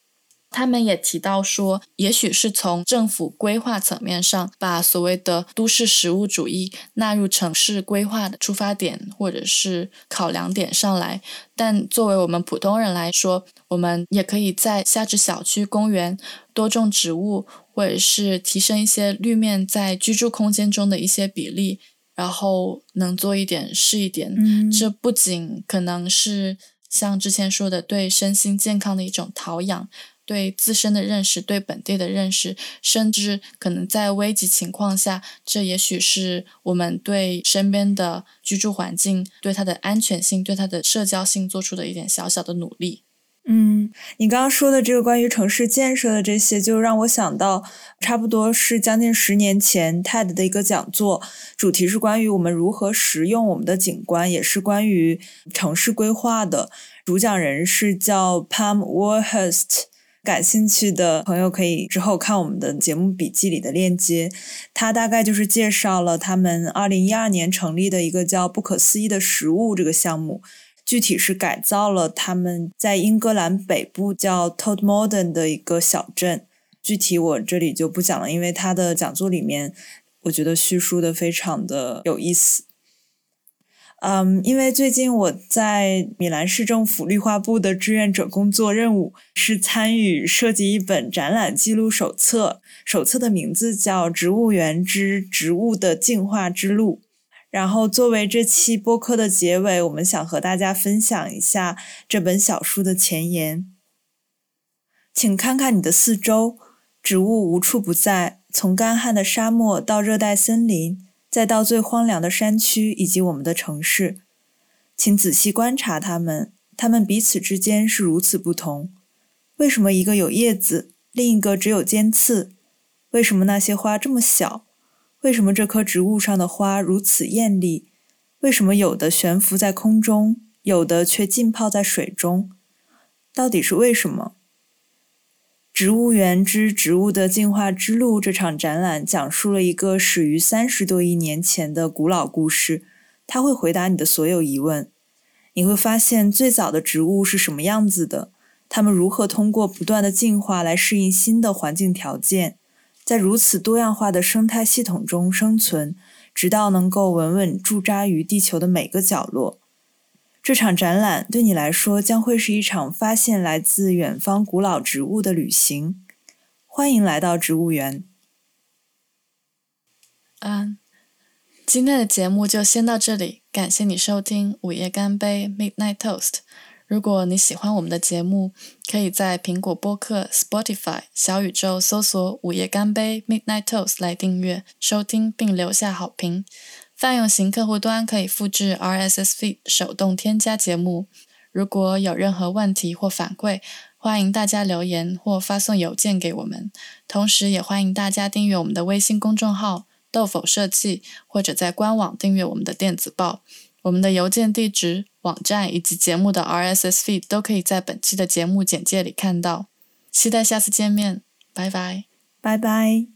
他们也提到说，也许是从政府规划层面上，把所谓的都市实物主义纳入城市规划的出发点或者是考量点上来。但作为我们普通人来说，我们也可以在下至小区、公园多种植物，或者是提升一些绿面在居住空间中的一些比例，然后能做一点是一点。嗯，这不仅可能是。像之前说的，对身心健康的一种陶养，对自身的认识，对本地的认识，甚至可能在危急情况下，这也许是我们对身边的居住环境、对它的安全性、对它的社交性做出的一点小小的努力。嗯，你刚刚说的这个关于城市建设的这些，就让我想到，差不多是将近十年前 TED 的一个讲座，主题是关于我们如何使用我们的景观，也是关于城市规划的。主讲人是叫 Pam Warhurst，感兴趣的朋友可以之后看我们的节目笔记里的链接。他大概就是介绍了他们二零一二年成立的一个叫“不可思议的食物”这个项目。具体是改造了他们在英格兰北部叫 Todmorden 的一个小镇，具体我这里就不讲了，因为他的讲座里面我觉得叙述的非常的有意思。嗯，因为最近我在米兰市政府绿化部的志愿者工作任务是参与设计一本展览记录手册，手册的名字叫《植物园之植物的进化之路》。然后，作为这期播客的结尾，我们想和大家分享一下这本小书的前言。请看看你的四周，植物无处不在，从干旱的沙漠到热带森林，再到最荒凉的山区以及我们的城市。请仔细观察它们，它们彼此之间是如此不同。为什么一个有叶子，另一个只有尖刺？为什么那些花这么小？为什么这棵植物上的花如此艳丽？为什么有的悬浮在空中，有的却浸泡在水中？到底是为什么？植物园之植物的进化之路这场展览讲述了一个始于三十多亿年前的古老故事，它会回答你的所有疑问。你会发现最早的植物是什么样子的，它们如何通过不断的进化来适应新的环境条件。在如此多样化的生态系统中生存，直到能够稳稳驻扎于地球的每个角落。这场展览对你来说将会是一场发现来自远方古老植物的旅行。欢迎来到植物园。嗯，今天的节目就先到这里，感谢你收听午夜干杯 （Midnight Toast）。如果你喜欢我们的节目，可以在苹果播客、Spotify、小宇宙搜索“午夜干杯 Midnight Toast” 来订阅、收听并留下好评。泛用型客户端可以复制 RSS feed 手动添加节目。如果有任何问题或反馈，欢迎大家留言或发送邮件给我们。同时，也欢迎大家订阅我们的微信公众号“豆否设计”，或者在官网订阅我们的电子报。我们的邮件地址。网站以及节目的 RSS feed 都可以在本期的节目简介里看到。期待下次见面，拜拜，拜拜。